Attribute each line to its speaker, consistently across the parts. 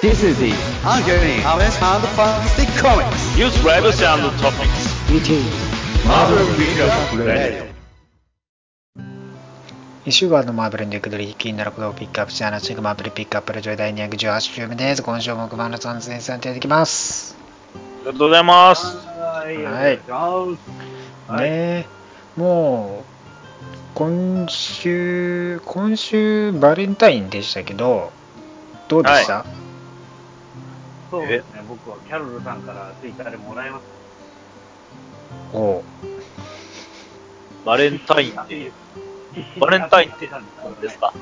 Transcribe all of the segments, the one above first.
Speaker 1: This is the ongoing Harvest and Fantastic Comics
Speaker 2: News and Topics
Speaker 1: meeting Marvel Radio.
Speaker 3: 1週間のマーベルに出くどり気になることをピックアップして話していくマーベルピックアップラジオ第218週目です。今週も熊野さん先生に出てきます。
Speaker 2: ありがとうございます。
Speaker 4: はい、
Speaker 3: ねえもう今週今週バレンタインでしたけどどうでした、
Speaker 4: そうですね、僕はキャロルさんからツイッターでもらいます。
Speaker 3: おう。
Speaker 2: バレンタイン。って、バレンタインって何ですか？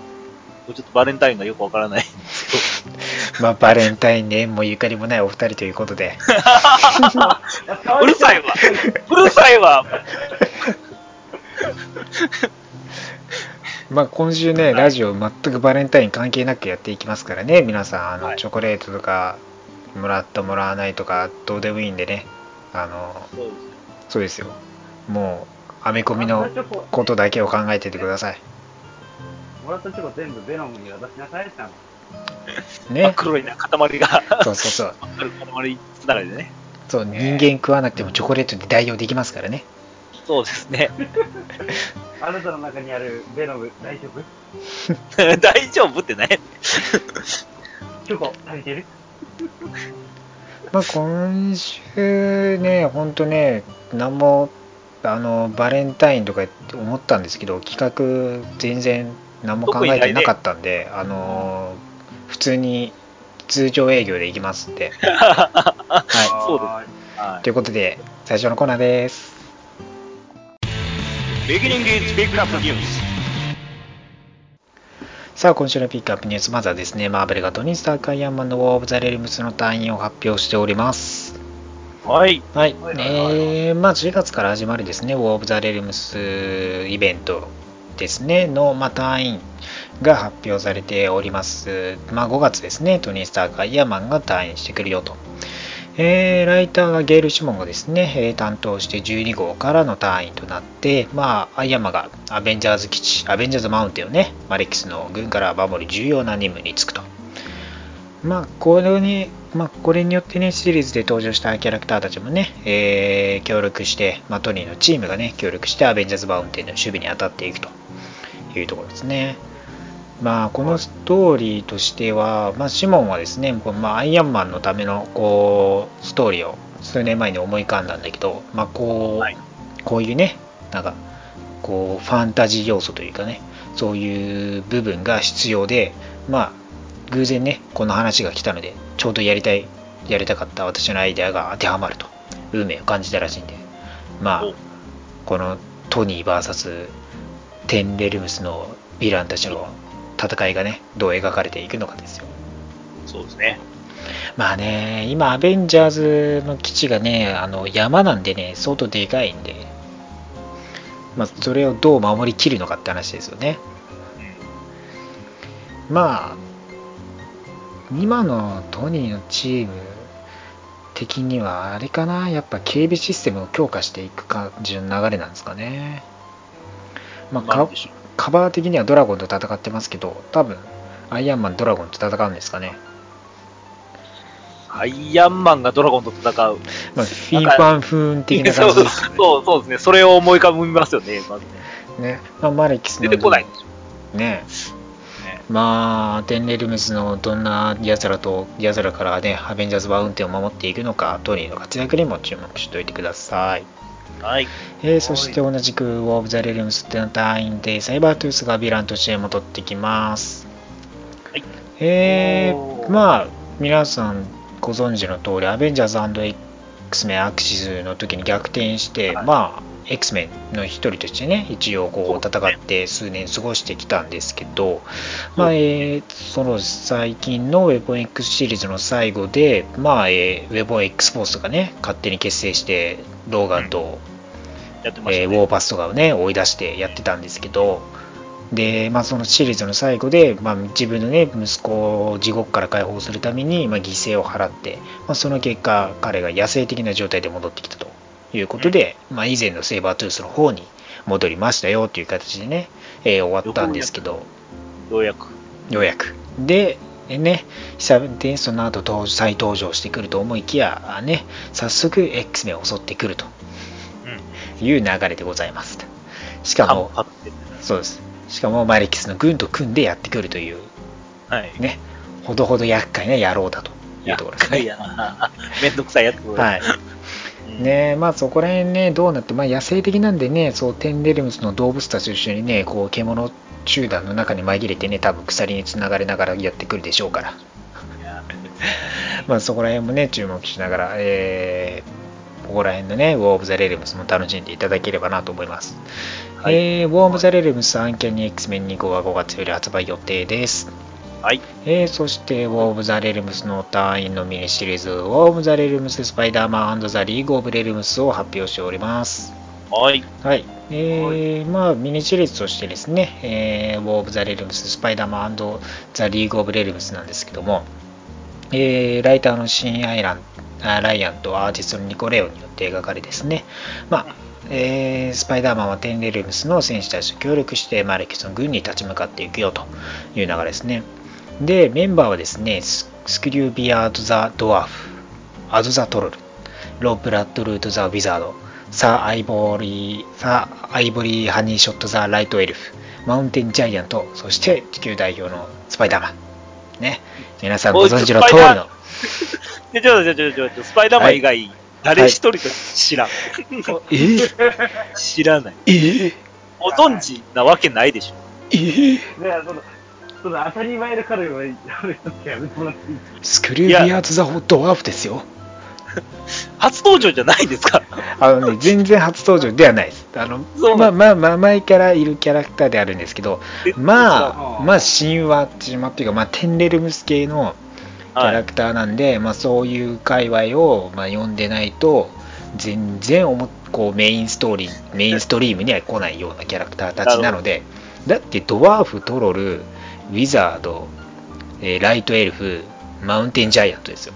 Speaker 2: ちょっとバレンタインがよくわからない。んですけど。
Speaker 3: まあバレンタインで縁もゆかりもないお二人ということで。
Speaker 2: うるさいわ。うるさいわ。
Speaker 3: まあ今週ねラジオ全くバレンタイン関係なくやっていきますからね皆さん。あの、
Speaker 2: はい。
Speaker 3: チョコレートとかもらったもらわないとかどうでもいいんでね。あの
Speaker 2: そうです
Speaker 3: よ。もうアメコミのことだけを考えててください。
Speaker 4: もらったチョコ全部ベノムに渡しなさいって
Speaker 3: ね。
Speaker 2: 黒いな塊が。
Speaker 3: そうそうそう。
Speaker 2: 塊つながりでね。
Speaker 3: そう人間食わなくてもチョコレートで代用できますからね。
Speaker 2: そうですね。
Speaker 4: あなたの中にあるベノム大丈夫？
Speaker 2: 大丈夫ってね。
Speaker 4: チョコ足りてる？
Speaker 3: まあ今週ねほんとね何もあのバレンタインとか思ったんですけど企画全然何も考えてなかったんで、あの普通に通常営業で行きますって は
Speaker 2: そうです。
Speaker 3: ということで最初のコーナーです。
Speaker 2: Beginning is Pick Up News.
Speaker 3: さあ今週のピックアップニュースまずはですねマーベルがトニー・スターク・アイアンマンのウォー・オブ・ザ・レルムスの隊員を発表しております
Speaker 2: はい。
Speaker 3: はい、
Speaker 4: はい
Speaker 3: えーまあ4月から始まるですね、ウォー・オブ・ザ・レルムスイベントですね、の、まあ、隊員が発表されております。まあ5月ですね、トニー・スターク・アイアンマンが退院してくるよと。えーライターがゲール・シモンがですね、えー担当して12号からの隊員となって、まあ、アイアマがアベンジャーズ基地、アベンジャーズマウンテンをね、マレックスの軍から守る重要な任務に就くと。まあ、これに、まあ、これによってね、シリーズで登場したキャラクターたちもね、えー協力して、まあ、トニーのチームがね、協力してアベンジャーズマウンテンの守備に当たっていくというところですね。まあ、このストーリーとしては、まあ、シモンはですね、まあ、アイアンマンのためのこうストーリーを数年前に思い浮かんだんだけど、まあこう
Speaker 2: はい。
Speaker 3: こういうね、なんかこうファンタジー要素というかね、そういう部分が必要で、まあ、偶然ね、この話が来たので、ちょうどやりたい、やりたかった私のアイデアが当てはまると、運命を感じたらしいんで、まあ
Speaker 2: お、
Speaker 3: このトニー VS テンレルムスのヴィランたちの戦いがね、どう描かれていくのかですよ。
Speaker 2: そうですね。
Speaker 3: まあね、今、アベンジャーズの基地がね、あの山なんでね、相当でかいんで、まあ、それをどう守りきるのかって話ですよね。まあ、今のトニーのチーム的には、あれかな、やっぱ警備システムを強化していく感じの流れなんですかね。まあ、か
Speaker 2: なんでしょう
Speaker 3: カバー的にはドラゴンと戦ってますけど、多分、アイアンマンドラゴンと戦うんですかね。
Speaker 2: アイアンマンがドラゴンと戦う。
Speaker 3: まあ、フィンファンフーン的な感じですよね。
Speaker 2: そうそうですね。それを思い浮かびますよね、まずね。
Speaker 3: ねまあ、マレキスの
Speaker 2: 出てこない。
Speaker 3: ね
Speaker 2: ね
Speaker 3: まあテンレルムスのどんな奴らと奴らからねアベンジャーズマウンテンを守っていくのかトニーの活躍にも注目しておいてください、
Speaker 2: はい。
Speaker 3: えーそして同じくウォー・オブ・ザ・レルムスっての隊員でサイバートゥースがヴィランとして戻ってきます。
Speaker 2: はい。
Speaker 3: え
Speaker 4: おー。
Speaker 3: ー、まあ皆さんご存知の通りアベンジャーズ X メンアクシスの時に逆転して、
Speaker 2: はい。
Speaker 3: まあ X メンの一人としてね一応こう戦って数年過ごしてきたんですけど、まあえーその最近のウェポン X シリーズの最後で、まあえーウェポン X フォースがね勝手に結成してローガンと、
Speaker 2: やってましたね。
Speaker 3: えーウォーパスとかをね追い出してやってたんですけどで、まあ、そのシリーズの最後で、まあ、自分のね息子を地獄から解放するために、まあ、犠牲を払って、まあ、その結果彼が野生的な状態で戻ってきたということで、まあ、以前のセーバートゥースの方に戻りましたよという形でね、えー終わったんですけど
Speaker 2: ようやく。
Speaker 3: ようやくでね、久々にその後登再登場してくると思いきや、ね、早速 X メンを襲ってくると
Speaker 2: うん。
Speaker 3: いう流れでございます。しかも。そうです。しかもマレキスの軍と組んでやってくるという、
Speaker 2: はい。
Speaker 3: ね、ほどほど厄介な野郎だというところですね。
Speaker 2: いやな。めんどくさいやつ。
Speaker 3: はい。
Speaker 2: うん。
Speaker 3: ねまあそこら辺ね、どうなって、まあ野生的なんでね、そう、テンデルムスの動物たちと一緒にね、こう、獣集団の中に紛れてね、多分鎖につながれながらやってくるでしょうから。まあそこら辺もね、注目しながら、えー、ここら辺のね、ウォー・オブ・ザ・レルムスも楽しんでいただければなと思います。
Speaker 2: はい
Speaker 3: えー、ウォー・オブ・ザ・レルムスアンキャニ X メン2号は5月より発売予定です。
Speaker 2: はい。
Speaker 3: えーそして、ウォー・オブ・ザ・レルムスの隊員のミニシリーズ、ウォー・オブ・ザ・レルムス・スパイダーマンザ・リーグ・オブ・レルムスを発表しております。
Speaker 2: はい。
Speaker 3: はい。えー、まあ、ミニシリーズとしてですね、えー、ウォー・オブ・ザ・レルムス、スパイダーマンザ・リーグ・オブ・レルムスなんですけども、えー、ライターのシン・アイランあライアンとアーティストのニコレオによって描かれですね、まあ、えースパイダーマンはテンレルムズの戦士たちと協力してマレキスの軍に立ち向かっていくよという流れですね。で、メンバーはですね、ススクリュービアード・ザ・ドワーフ、アド・ザ・トロル、ロー・ブラッド・ルート・ザ・ウィザード、サー・アイボリー、サー・アイボリー・ハニー・ショット・ザ・ライト・エルフ、マウンテン・ジャイアント、そして地球代表のスパイダーマン。ね。皆さんご存知の通りの。
Speaker 2: で、ちょっとちょっとちょっと、スパイダーマン以外、誰一人と知らん。
Speaker 3: えー、
Speaker 2: 知らない。
Speaker 3: えー、
Speaker 2: ご存知なわけないでしょ。
Speaker 3: えー、
Speaker 4: その、当たり前の彼はやめてもらっていい
Speaker 3: スクリュービアーズ・ザ・ドワーフですよ。
Speaker 2: 初登場じゃないですか。
Speaker 3: あのね、全然初登場ではないです。あの
Speaker 2: そう
Speaker 3: まあまあまあ、前からいるキャラクターであるんですけど、まあ、まあ、神話、神話っていうか、まあ、テンレルムス系のキャ
Speaker 2: はい。
Speaker 3: ラクターなんで、まあ、そういう界隈を、まあ、読んでないと、全然おもこうメインストーリー、メインストリームには来ないようなキャラクターたちなので、だってドワーフ、トロル、ウィザード、えーライトエルフ、マウンテンジャイアントですよ。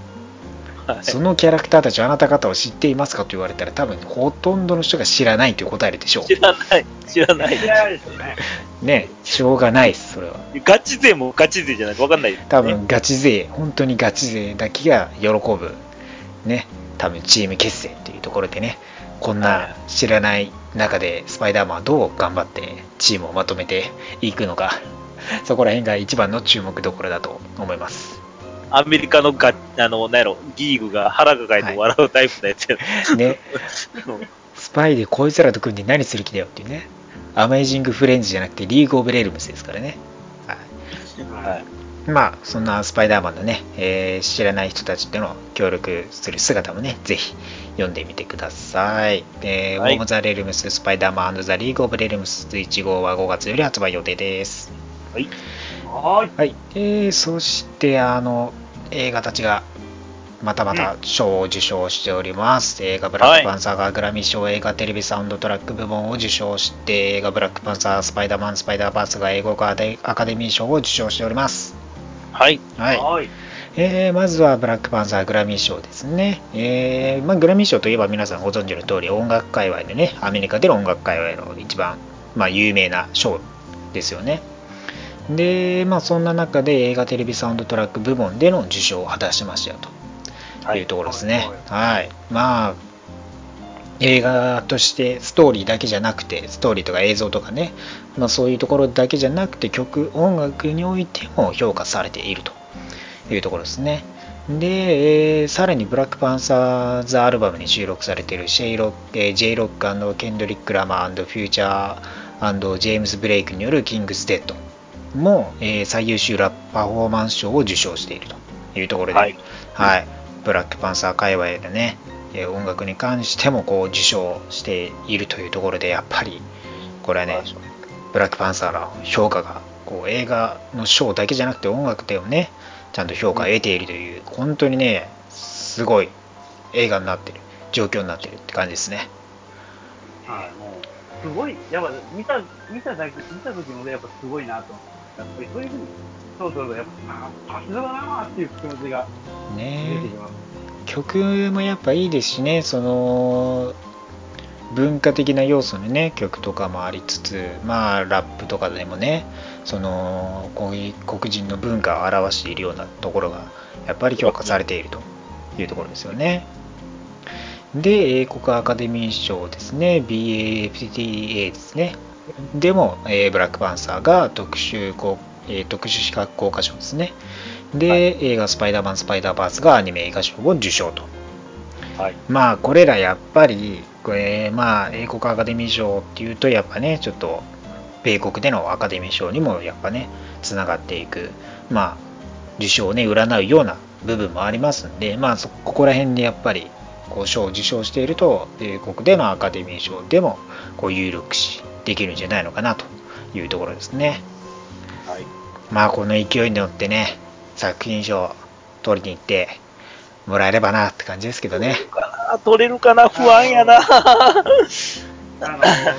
Speaker 2: はい
Speaker 3: そのキャラクターたちをあなた方は知っていますかと言われたら多分ほとんどの人が知らないという答えるでしょ
Speaker 2: 知らない。知らない。
Speaker 4: 知らないですよね。
Speaker 3: う。ねしょうがないです、それは。
Speaker 2: ガチ勢もガチ勢じゃないとわかんないね。
Speaker 3: 多分ガチ勢、本当にガチ勢だけが喜ぶ、ね、多分チーム結成っていうところでね、こん
Speaker 2: は
Speaker 3: ない知らない中でスパイダーマンはどう頑張ってチームをまとめていくのか、そこら辺が一番の注目どころだと思います。
Speaker 2: アメリカのガあの、なんやろ、ギーグが腹抱えて笑うタイプのやつや
Speaker 3: ね、スパイでこいつらと組んで何する気だよっていうね、アメイジングフレンズじゃなくてリーグオブレルムスですからね。はい
Speaker 2: はい。
Speaker 3: まあ、そんなスパイダーマンのね、えー知らない人たちとの協力する姿もね、ぜひ読んでみてください。えー
Speaker 2: はい
Speaker 3: ウォーム・ザ・レルムス、スパイダーマンザ・リーグ・オブ・レルムス1号は5月より発売予定です。
Speaker 2: はい。
Speaker 4: はーい。
Speaker 3: はい。えーそして、あの、映画たちが、またまた賞を受賞しております。映画ブラックパンサーがグラミー賞映画テレビサウンドトラック部門を受賞して、映画ブラックパンサースパイダーマンスパイダーバースが英語アカデミー賞を受賞しております。
Speaker 2: はい。
Speaker 3: はい。
Speaker 4: はい。
Speaker 3: えーまずはブラックパンサーグラミー賞ですね。えーまあ、グラミー賞といえば皆さんご存知の通り音楽界隈でね、アメリカでの音楽界隈の一番、まあ、有名な賞ですよね。で、まあ、そんな中で映画テレビサウンドトラック部門での受賞を果たしましたよというところですね。はい。まあ、映画としてストーリーだけじゃなくて、ストーリーとか映像とかね、まあ、そういうところだけじゃなくて曲、音楽においても評価されているというところですね。で、えーさらにブラックパンサーズアルバムに収録されているシェイロック、えー、J ロックケンドリック・ラマーフューチャージェームズ・ブレイクによるキングス・デッドも、えー最優秀ラップパフォーマンス賞を受賞しているというところで、
Speaker 2: はい
Speaker 3: はい、ブラックパンサー界隈でね、えー音楽に関してもこう受賞しているというところで、やっぱりこれはね、ブラックパンサーの評価がこう映画の賞だけじゃなくて音楽でもね、ちゃんと評価を得ているという、本当にね、すごい映画になってる、状況になってるって感じですね。
Speaker 4: はい、もう、すごい、やっぱ、見た、見ただけ、見た時もね、やっぱすごいなと思って。やっぱりそういうふうに、そうそうそう、やっぱ、あさすがだなーっていう気持ちが出て
Speaker 3: ね
Speaker 4: きます。
Speaker 3: 曲もやっぱいいですしね、その、文化的な要素のね曲とかもありつつまあラップとかでもねそのこういう黒人の文化を表しているようなところがやっぱり評価されているというところですよね。で英国アカデミー賞ですね BAFTA ですねでも、えーブラックパンサーが特殊こう、えー特殊視覚効果賞ですね。で、
Speaker 2: はい。
Speaker 3: 映画「スパイダーマンスパイダーバース」がアニメ映画賞を受賞と。
Speaker 2: はい。
Speaker 3: まあこれらやっぱりこれまあ英国アカデミー賞っていうとやっぱねちょっと米国でのアカデミー賞にもやっぱねつながっていくまあ受賞をね占うような部分もありますんでまあそここら辺でやっぱりこう賞を受賞していると米国でのアカデミー賞でもこう有力視できるんじゃないのかなというところですね
Speaker 2: はい。
Speaker 3: まあこの勢いに乗ってね作品賞取りに行ってもらえればなって感じですけどね
Speaker 2: あ取れるかな？不安やな。
Speaker 4: あの、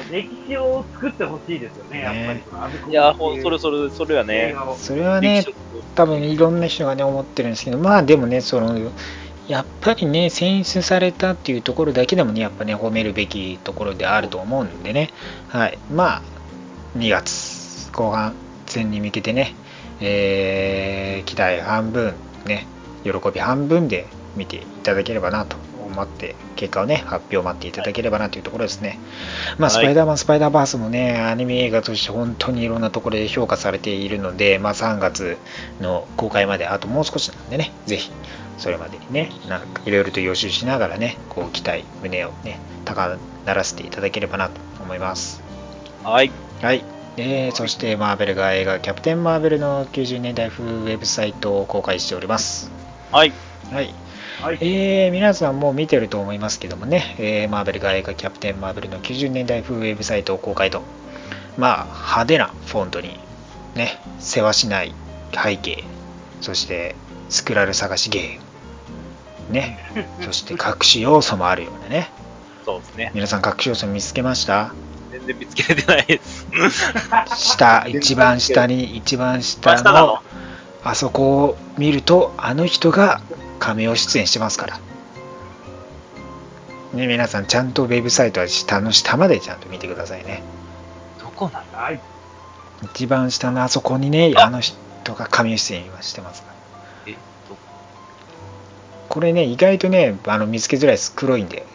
Speaker 4: 歴史を作ってほしいですよね、やっぱり。
Speaker 2: いや、ほんそれそれ、それは
Speaker 4: 映
Speaker 2: ね。
Speaker 3: それはね多分いろんな人がね思ってるんですけどまあでもねそのやっぱりね選出されたっていうところだけでもねやっぱね褒めるべきところであると思うんでね。はい。まあ2月後半戦に向けてね、えー期待半分ね喜び半分で見ていただければなと思って結果をね発表を待っていただければなというところですね。まあ、
Speaker 2: はい。
Speaker 3: スパイダーマン、スパイダーバースもね、アニメ映画として本当にいろんなところで評価されているので、まあ、3月の公開まであともう少しなんでね、ぜひそれまでにね、なんかいろいろと予習しながらね、こう期待、胸をね、高鳴らせていただければなと思います。
Speaker 2: はい。
Speaker 3: はい。えーそして、マーベルが映画、キャプテン・マーベルの90年代風ウェブサイトを公開しております。
Speaker 2: はい。
Speaker 3: はい。
Speaker 4: はい。
Speaker 3: えー皆さんもう見てると思いますけどもね、えーマーベルが映画キャプテンマーベルの90年代風ウェブサイトを公開と、まあ、派手なフォントに、ね、世話しない背景、そしてスクラル探しゲーム、ね、そして隠し要素もあるようなね、
Speaker 2: そうですね。
Speaker 3: 皆さん隠し要素見つけました？
Speaker 2: 全然見つけれてないです。
Speaker 3: 下、一番下に、一番下
Speaker 2: の
Speaker 3: の、あそこを見ると、あの人がカメオ出演してますから。ね、皆さん、ちゃんとウェブサイトは下の下までちゃんと見てくださいね。
Speaker 2: どこなんだ
Speaker 4: はい。
Speaker 3: 一番下のあそこにね、あの人がカメオ出演はしてますかこれね、意外とね、あの見つけづらいです。黒いんで。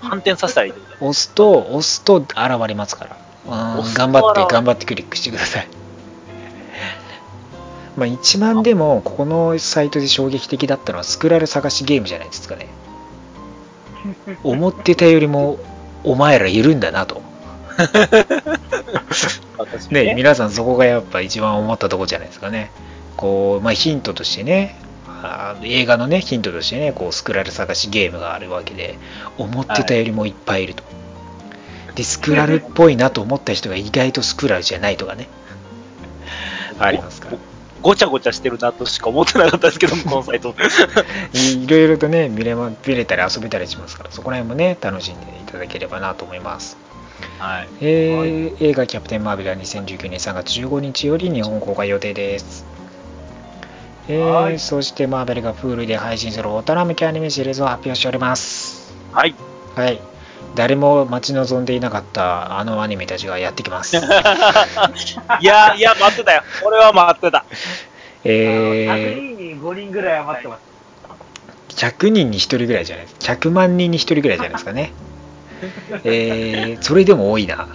Speaker 2: 反転させたらいいってこと
Speaker 3: 押すと、押すと現れますから。頑張って、頑張ってクリックしてください。まあ一番でも、ここのサイトで衝撃的だったのは、スクラル探しゲームじゃないですかね。思ってたよりも、お前らいるんだなと。
Speaker 2: 私
Speaker 3: ね、皆さんそこがやっぱ一番思ったとこじゃないですかね。こう、まあヒントとしてね、あ映画のね、ヒントとしてね、こう、スクラル探しゲームがあるわけで、思ってたよりもいっぱいいると。で、スクラルっぽいなと思った人が意外とスクラルじゃないとかね。ありますから。
Speaker 2: ごちゃごちゃしてるなとしか思ってなかったですけど、このサイト。
Speaker 3: い いろいろとね見れ,、ま、見れたり遊べたりしますから、そこら辺もね、楽しんでいただければなと思います。
Speaker 2: はい。
Speaker 3: えー映画「キャプテン・マーベル」は2019年3月15日より日本公開予定です。えー
Speaker 4: はい
Speaker 3: そしてマーベルがプールで配信する大人向けアニメシリーズを発表しております。
Speaker 2: はい。
Speaker 3: はい。誰も待ち望んでいなかったあのアニメたちがやってきます。
Speaker 2: いや、いや、待ってたよ。俺は待ってた。
Speaker 3: え
Speaker 4: 100
Speaker 3: ー、
Speaker 4: 人に5人ぐらいは待ってます。
Speaker 3: 100人に1人ぐらいじゃないです100万人に1人ぐらいじゃないですかね。えー、それでも多いな。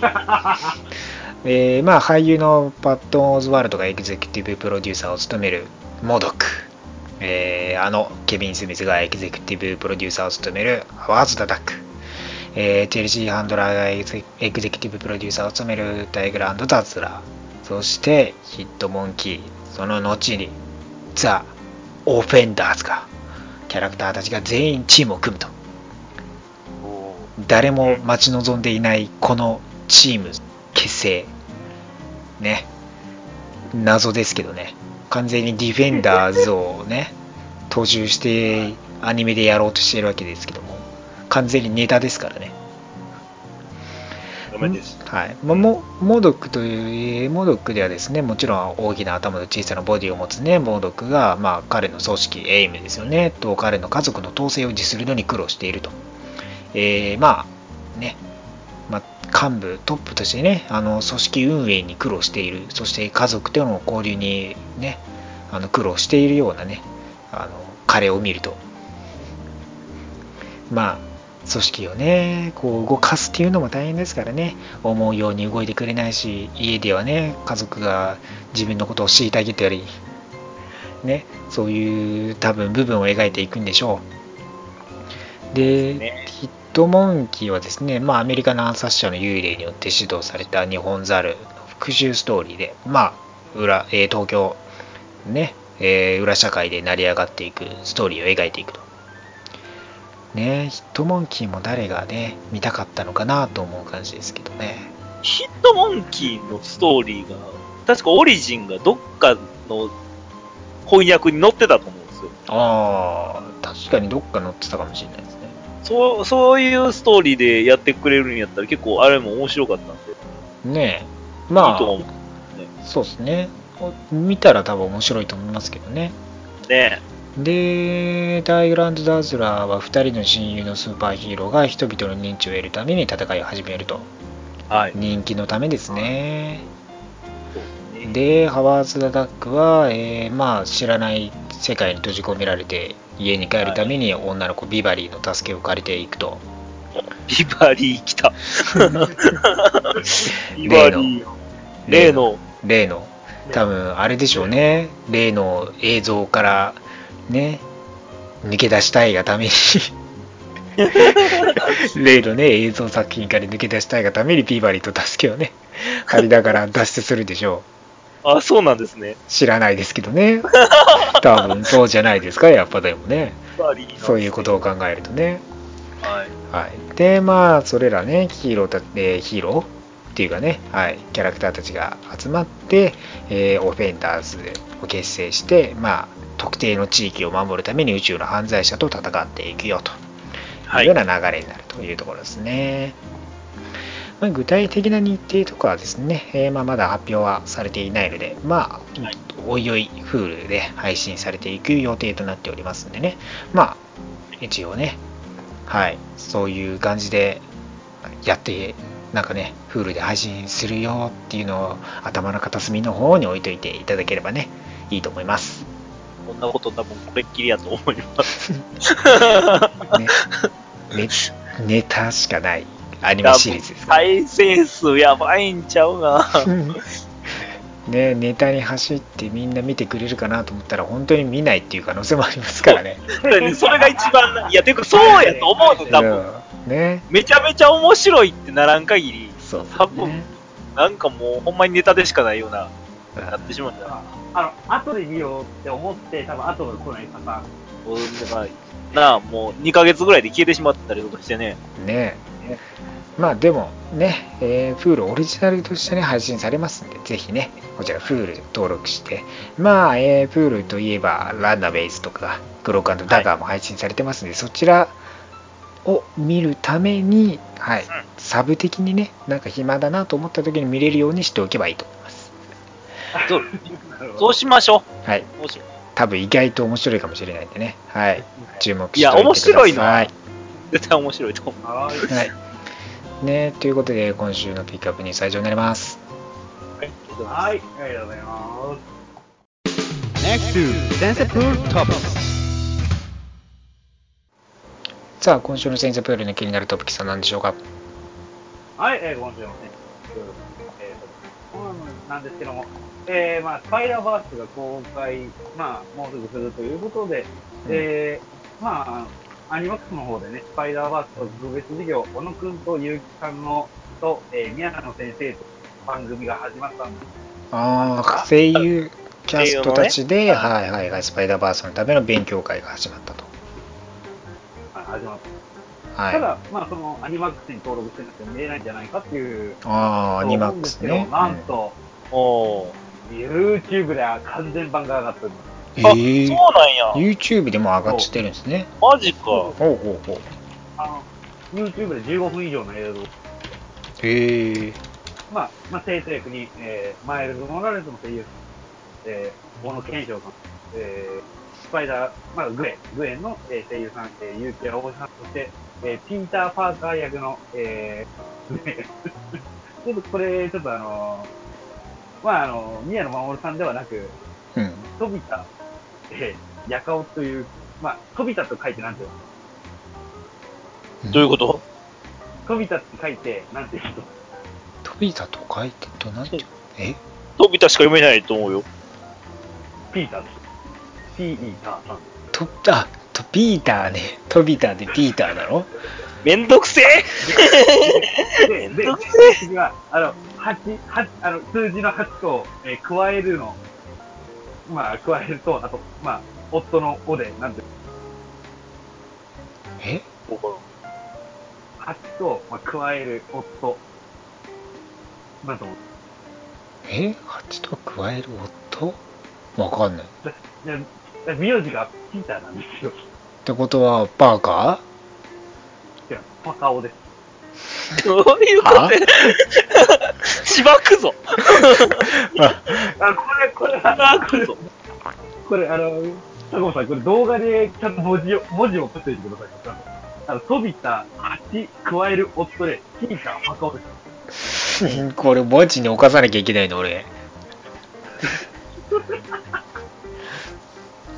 Speaker 3: えーまあ、俳優のパットン・オズワルドがエグゼクティブプロデューサーを務めるモドック、えーあのケビン・スミスがエグゼクティブプロデューサーを務めるハワーズ・ダ・ダック、えーチェルシー・ハンドラーがエグゼクティブプロデューサーを務めるタイグランド・ダズラー。そしてヒットモンキーその後にザ・オフェンダーズがキャラクターたちが全員チームを組むと。誰も待ち望んでいないこのチーム結成ね。謎ですけどね。完全にディフェンダーズをね 踏襲してアニメでやろうとしているわけですけども。完全にネタですからね。はい、まあモモドックというモドックではですねもちろん大きな頭と小さなボディを持つねモドックが、まあ、彼の組織エイムですよね。と彼の家族の統制を維持するのに苦労していると。えーまあね、まあ、幹部トップとしてねあの組織運営に苦労している。そして家族との交流にねあの苦労しているようなねあの彼を見ると。まあ組織をねこう動かすっていうのも大変ですからね。思うように動いてくれないし家ではね家族が自分のことを虐げたりねそういう多分部分を描いていくんでしょう。で、
Speaker 2: ね。
Speaker 3: ヒットモンキーはですね、まあ、アメリカの暗殺者の幽霊によって指導された日本猿の復讐ストーリーで、まあ裏えー東京、ねえー裏社会で成り上がっていくストーリーを描いていくと。ねヒットモンキーも誰がね見たかったのかなと思う感じですけどね。
Speaker 2: ヒットモンキーのストーリーが、確かオリジンがどっかの翻訳に載ってたと思うんですよ。
Speaker 3: ああ、確かにどっか載ってたかもしれないですね。
Speaker 2: そう、そういうストーリーでやってくれるんやったら結構あれも面白かったんで、
Speaker 3: ねえ。まあ、
Speaker 2: いいと思う。
Speaker 3: そうですね。見たら多分面白いと思いますけどね。
Speaker 2: ね
Speaker 3: で、ダイグランド・ダーズラーは2人の親友のスーパーヒーローが人々の認知を得るために戦いを始めると。
Speaker 2: はい。
Speaker 3: 人気のためですねで、ハワーズ・ダ・ダックは、えーまあ、知らない世界に閉じ込められて、家に帰るために女の子ビバリーの助けを借りていくと。
Speaker 2: ビバリー来た。ビバリー。例の、
Speaker 3: 例の、多分あれでしょうね。例の映像から、ね、抜け出したいがために、例のね、映像作品から抜け出したいがためにビバリーと助けをね、借りながら脱出するでしょう。
Speaker 2: あ、そうなんですね。
Speaker 3: 知らないですけどね。多分そうじゃないですか、やっぱでもね。そういうことを考えるとね。
Speaker 2: はい。
Speaker 3: はい。で、まあ、それらね、ヒーローた、えーヒーローっていうかね、はい、キャラクターたちが集まって、えーオフェンダーズを結成して、まあ、特定の地域を守るために宇宙の犯罪者と戦っていくよと
Speaker 2: はいいう
Speaker 3: ような流れになるというところですね。まあ、具体的な日程とかはですね、えーまあ、まだ発表はされていないので、まあ、
Speaker 2: はい
Speaker 3: おいおい Hulu で配信されていく予定となっておりますんでね、まあ、一応ね、はい、そういう感じでやって、なんかね、Hulu で配信するよっていうのを頭の片隅の方に置いといていただければね、いいと思います。
Speaker 2: こんなこと多分これっきりやと思います。
Speaker 3: ね、ねネタしかないアニメシリーズですから
Speaker 2: 再生数やばいんちゃうな。
Speaker 3: ね、ネタに走ってみんな見てくれるかなと思ったら本当に見ないっていう可能性もありますからね。
Speaker 2: それが一番な、いや、てかそうやと思うの、多分。
Speaker 3: うんね、
Speaker 2: めちゃめちゃ面白いってならん限り、
Speaker 3: そう
Speaker 2: 多分。なんかもうほんまにネタでしかないような、なってしまうんだな。
Speaker 4: あの、後で見ようって思って、多分後が来ないパターン。
Speaker 2: もうだからなあ、もう2ヶ月ぐらいで消えてしまったりとかしてね。
Speaker 3: ねまあでもね、えー、Hulu オリジナルとしてね、配信されますんで、ぜひね、こちら Hulu 登録して、まあ、えー、Hulu といえば、ランナーベイズとか、クロークダガーも配信されてますんで、そちらを見るために、はい、サブ的にね、なんか暇だなと思った時に見れるようにしておけばいいと思います。
Speaker 2: そうそうしましょ
Speaker 3: はい、
Speaker 2: う。そうし
Speaker 3: 多分意外と面白いかもしれないんでね、はい、注目
Speaker 2: いや
Speaker 3: しておいてください。
Speaker 2: 面白い絶対面白いと思う。
Speaker 4: はーい。
Speaker 3: はい。ね、ということで、今週のピックアップニュースは以上になります。
Speaker 2: はい。
Speaker 4: はい、ありがとうございます。
Speaker 1: Next to Topics.
Speaker 3: さあ、今週の先生プールの気になるトピックスは何でしょうか？
Speaker 4: はい、えー、今週のね、えー、そうなんですけども、えー、まあ、スパイダーバースが公開、まあ、もうすぐするということで、えー、まあ、アニマックスの方でね、スパイダーバース特別授業、小野くんと結城さんの、と、えー、宮野先生と番組が始まったんです。
Speaker 3: ああ、声優キャストたちで、はいはいはい、スパイダーバースのための勉強会が始まったと。
Speaker 4: はい始まった。
Speaker 3: はい。
Speaker 4: ただ、まあ、そのアニマックスに登録してなくて見れないんじゃないかっていう、
Speaker 3: ああ、アニマックスね。
Speaker 4: なんと、
Speaker 2: おー。
Speaker 4: YouTube では完全版が上がっております。
Speaker 3: え
Speaker 2: そう
Speaker 3: ー、
Speaker 2: なんや。
Speaker 3: YouTube でも上がってるんですね。
Speaker 2: マジか。
Speaker 3: ほうほうほう。
Speaker 4: あの、YouTube で15分以上の映像
Speaker 3: へえ。
Speaker 4: まあ、まあ、生徒役に、えー、マイルズ・モラレスの声優、えー、小野賢章さん、えー、スパイダー、まあ、グエン、グエンの、えー声優さん、えー、結城葵さん、そして、えーピーター・パーカー役の、えー、ちょっとこれ、ちょっとあのーまあ、あの、宮野真守さんではなく、
Speaker 3: うん。
Speaker 4: 飛びた、えー、ヤカオという、まあ、飛びたと書いてなんていうの？
Speaker 2: どういうこと？
Speaker 4: 飛びたって書いて、なんていうの？
Speaker 3: 飛びたと書いてとなんて？いう。え？
Speaker 2: 飛びたしか読めないと思うよ。
Speaker 4: ピーター。です。ピーターさん。
Speaker 3: と、あ、と、ピーターね。飛びたでピーターだろ？
Speaker 2: めんどくせえ！
Speaker 4: で、で、で
Speaker 2: めんどくせ
Speaker 4: 次は、あの、八、八、あの、数字の8と、えー加えるの、まあ、加えると、あと、まあ、夫のおで、なんて、
Speaker 3: え
Speaker 4: ？8と、まあ、加える夫。なんと思う。
Speaker 3: え ?8 と加える夫？わかんない。っ
Speaker 4: で、で名字がピーターなんですよ。
Speaker 3: てことは、パーカ
Speaker 4: いや、パカオです。
Speaker 2: どういうこと
Speaker 3: は
Speaker 2: しばくぞ
Speaker 3: ー あ、
Speaker 4: あ、これ、これ、
Speaker 2: しばくぞ
Speaker 4: これ、あの、佐久間さん、これ動画でちゃんと文字を、文字を送っておいてください。あの、飛びた、8、加える夫で、ピーター、パカオです。
Speaker 3: これ文字に侵さなきゃいけないの、俺。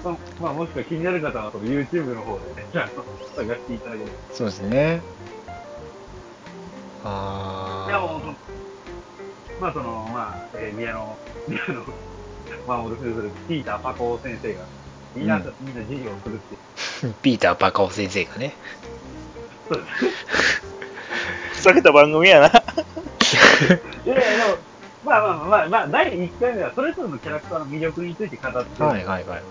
Speaker 4: まあ、まあ、もしくは気になる方は、その YouTube の方でね、ちゃんと探していただければ。
Speaker 3: そうですね。
Speaker 4: いや、もう
Speaker 3: あ
Speaker 4: その、まあ、その、まあ、えー、宮野、宮野、守る夫婦で、ピーター・パコ先生が、みんな、
Speaker 3: うん
Speaker 4: みんな授業をするっていう。
Speaker 3: ー ピーター・パカオ先生がね。
Speaker 4: そうです。
Speaker 2: ふ。ざけた番組やな。
Speaker 4: いやいや、でも、まあまあまあまあ、まあ、第1回目はそれぞれのキャラクターの魅力について語って、
Speaker 3: はいはいはいはい。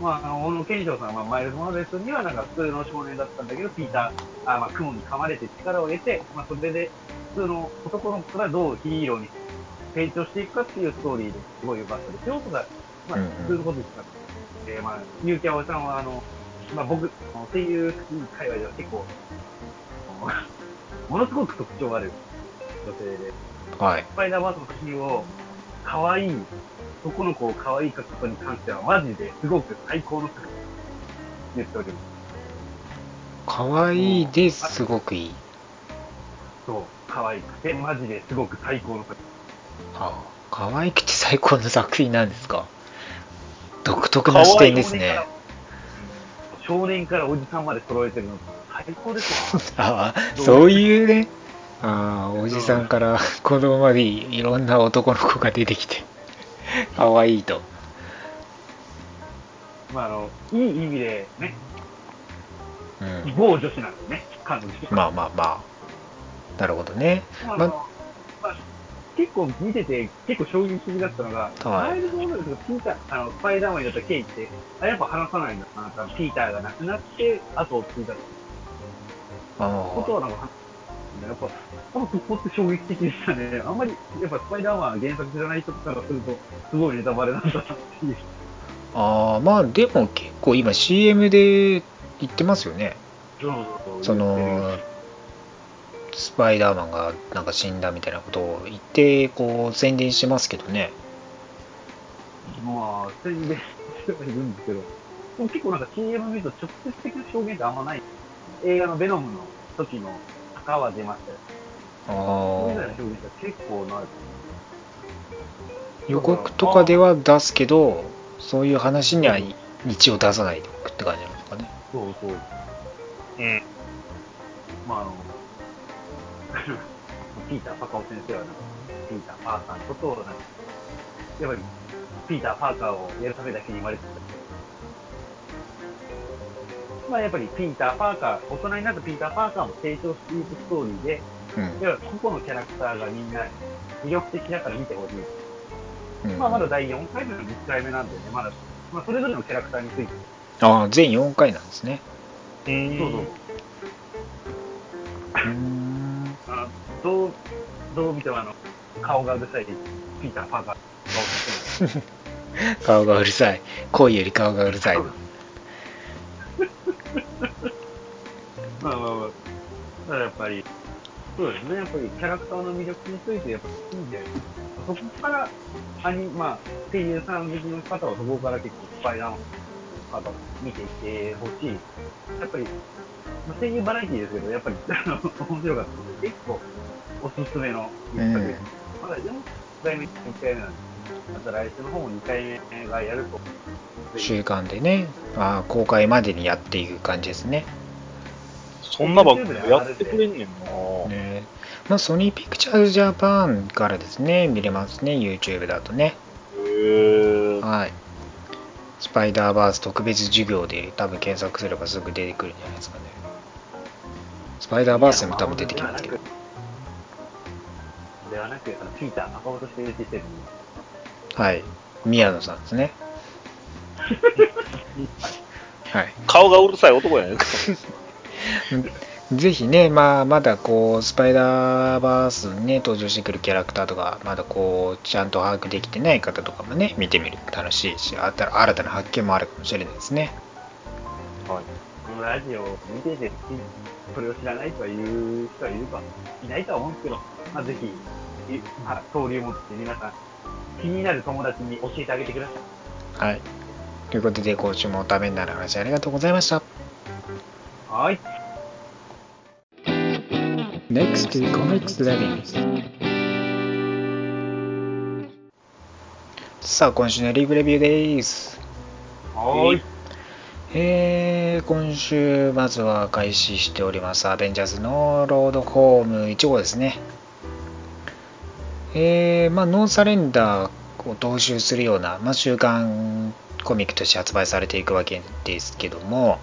Speaker 4: まあ、あの、小野賢章さんは、マイルズ・モラレスにはなんか普通の少年だったんだけど、ピーター、あまあ、雲に噛まれて力を得て、まあ、それで、普通の男の子からどうヒーローに成長していくかっていうストーリーですごい良かったですよ、とか、まあ普通のことですから。えー、まあ、結城葵さんは、あの、まあ、僕、声優界隈では結構、ものすごく特徴ある女性で、
Speaker 3: はい。
Speaker 4: スパイダーバースの作品を、可愛い、男の子を可愛い描くことに関しては、マジですごく最高の作品言っております。
Speaker 3: 可愛いです、すごくいい。
Speaker 4: そう、可愛くて、マジですごく最高の作
Speaker 3: あ可愛くて最高の作品なんですか？独特な視点ですね。
Speaker 4: 品。少年からおじさんまで揃えてるの、最高ですよ。
Speaker 3: ああ、そういうね。ああ、おじさんから子供までいろんな男の子が出てきて、可愛いと。
Speaker 4: まあ、あの、いい意味でね、
Speaker 3: うん。
Speaker 4: 某女子なんですね、彼女。
Speaker 3: まあまあまあ。なるほどね。
Speaker 4: まあ
Speaker 3: ま
Speaker 4: まあ結構見てて、結構衝撃的だったのが、
Speaker 3: はい
Speaker 4: マイルズ・モラレスがピーター、あの、スパイダーマンになった経緯って、あ、やっぱ話さないんだな、ピーターが亡くなって、後を継いだこと
Speaker 3: あ
Speaker 4: はなんか話やっぱ、やっぱそこって衝撃的でしたね。あんまり、やっぱスパイダーマン原作知らない人からすると、すごいネタバレなんだなっていう。
Speaker 3: ああ、まあでも結構今 CM で言ってますよね。
Speaker 4: そうそうそう
Speaker 3: その、スパイダーマンがなんか死んだみたいなことを言って、こう宣伝してますけどね。
Speaker 4: まあ、宣伝してはいるんですけど、でも結構なんか CM 見ると直接的な表現ってあんまない。映画のベノムの時の坂は出ましたよ。
Speaker 3: あ
Speaker 4: それ以外の
Speaker 3: あ、
Speaker 4: 表現結構ない。
Speaker 3: 予告とかでは出すけど、そういう話には一応出さないでおくって感じなんですかね。
Speaker 4: そうそう。
Speaker 2: うん。
Speaker 4: まああの、ピーター・パカオ先生はなんか、ピーター・パーカーのことをなんか、やっぱり、ピーター・パーカーをやるためだけに生まれてた。まあやっぱりピーター・パーカー、大人になったピーター・パーカーも成長していくストーリーで、
Speaker 3: うん。
Speaker 4: やっぱ個々のキャラクターがみんな魅力的だから見てほしい。
Speaker 3: うん
Speaker 4: まあまだ第4回目の1回目なんでね、まだ、まあそれぞれのキャラクターについて、
Speaker 3: ああ、全4回なんですね。
Speaker 2: う
Speaker 4: そうそう。
Speaker 2: ん。
Speaker 3: うーん。
Speaker 4: あのどう、どう見てもあの、顔がうるさいピーター・パーカー、顔が
Speaker 3: 顔がうるさい。声より顔がうるさい。
Speaker 4: まあまあまあ。だからやっぱり、そうですね、やっぱりキャラクターの魅力について、やっぱ好きで、そこから、アニまあ、声優さん好きの方はそこから結構スパイダーマンの方を見ていってほしい。やっぱり、まあ、声優バラエティーですけど、やっぱり あの面白かったので、結構おすすめの一作です。まだでも、1回目、1回目なんで、また来週の方も2回目がやると。
Speaker 3: 週間でね、あー公開までにやっていく感じですね。
Speaker 2: そんな番組やってくれんねんな
Speaker 3: ねまあ、ソニーピクチャーズジャパンからですね、見れますね、YouTube だとね。
Speaker 2: へえ。
Speaker 3: はい。スパイダーバース特別授業で多分検索すればすぐ出てくるんじゃないですかね。スパイダーバースでも多分出てきますけど。
Speaker 4: ではなく、ピーター、赤本してるシステム
Speaker 3: はい。宮野さんですね。はい。
Speaker 2: 顔がうるさい男やね。
Speaker 3: ぜひね、まあ、まだこう、スパイダーバースにね、登場してくるキャラクターとか、まだこう、ちゃんと把握できてない方とかもね、見てみると楽しいし、あた新たな発見もあるかもしれないですね。
Speaker 2: はい。
Speaker 4: このラジオを見てて、それを知らないとは言う人はいるか、いないとは思うんですけど、まあ、ぜひ、いまあ、交流を持って皆さん、気になる友達に教えてあげてください。
Speaker 3: はい。ということで、今週もためになる話ありがとうございました。
Speaker 4: はい。
Speaker 3: Next Comics さあ、今週のリーグレビューです。
Speaker 4: はーい。
Speaker 3: えー、今週まずは開始しておりますアベンジャーズのロードホーム1号ですね。えー、まあ、ノーサレンダーを踏襲するような、まあ、週刊コミックとして発売されていくわけですけども、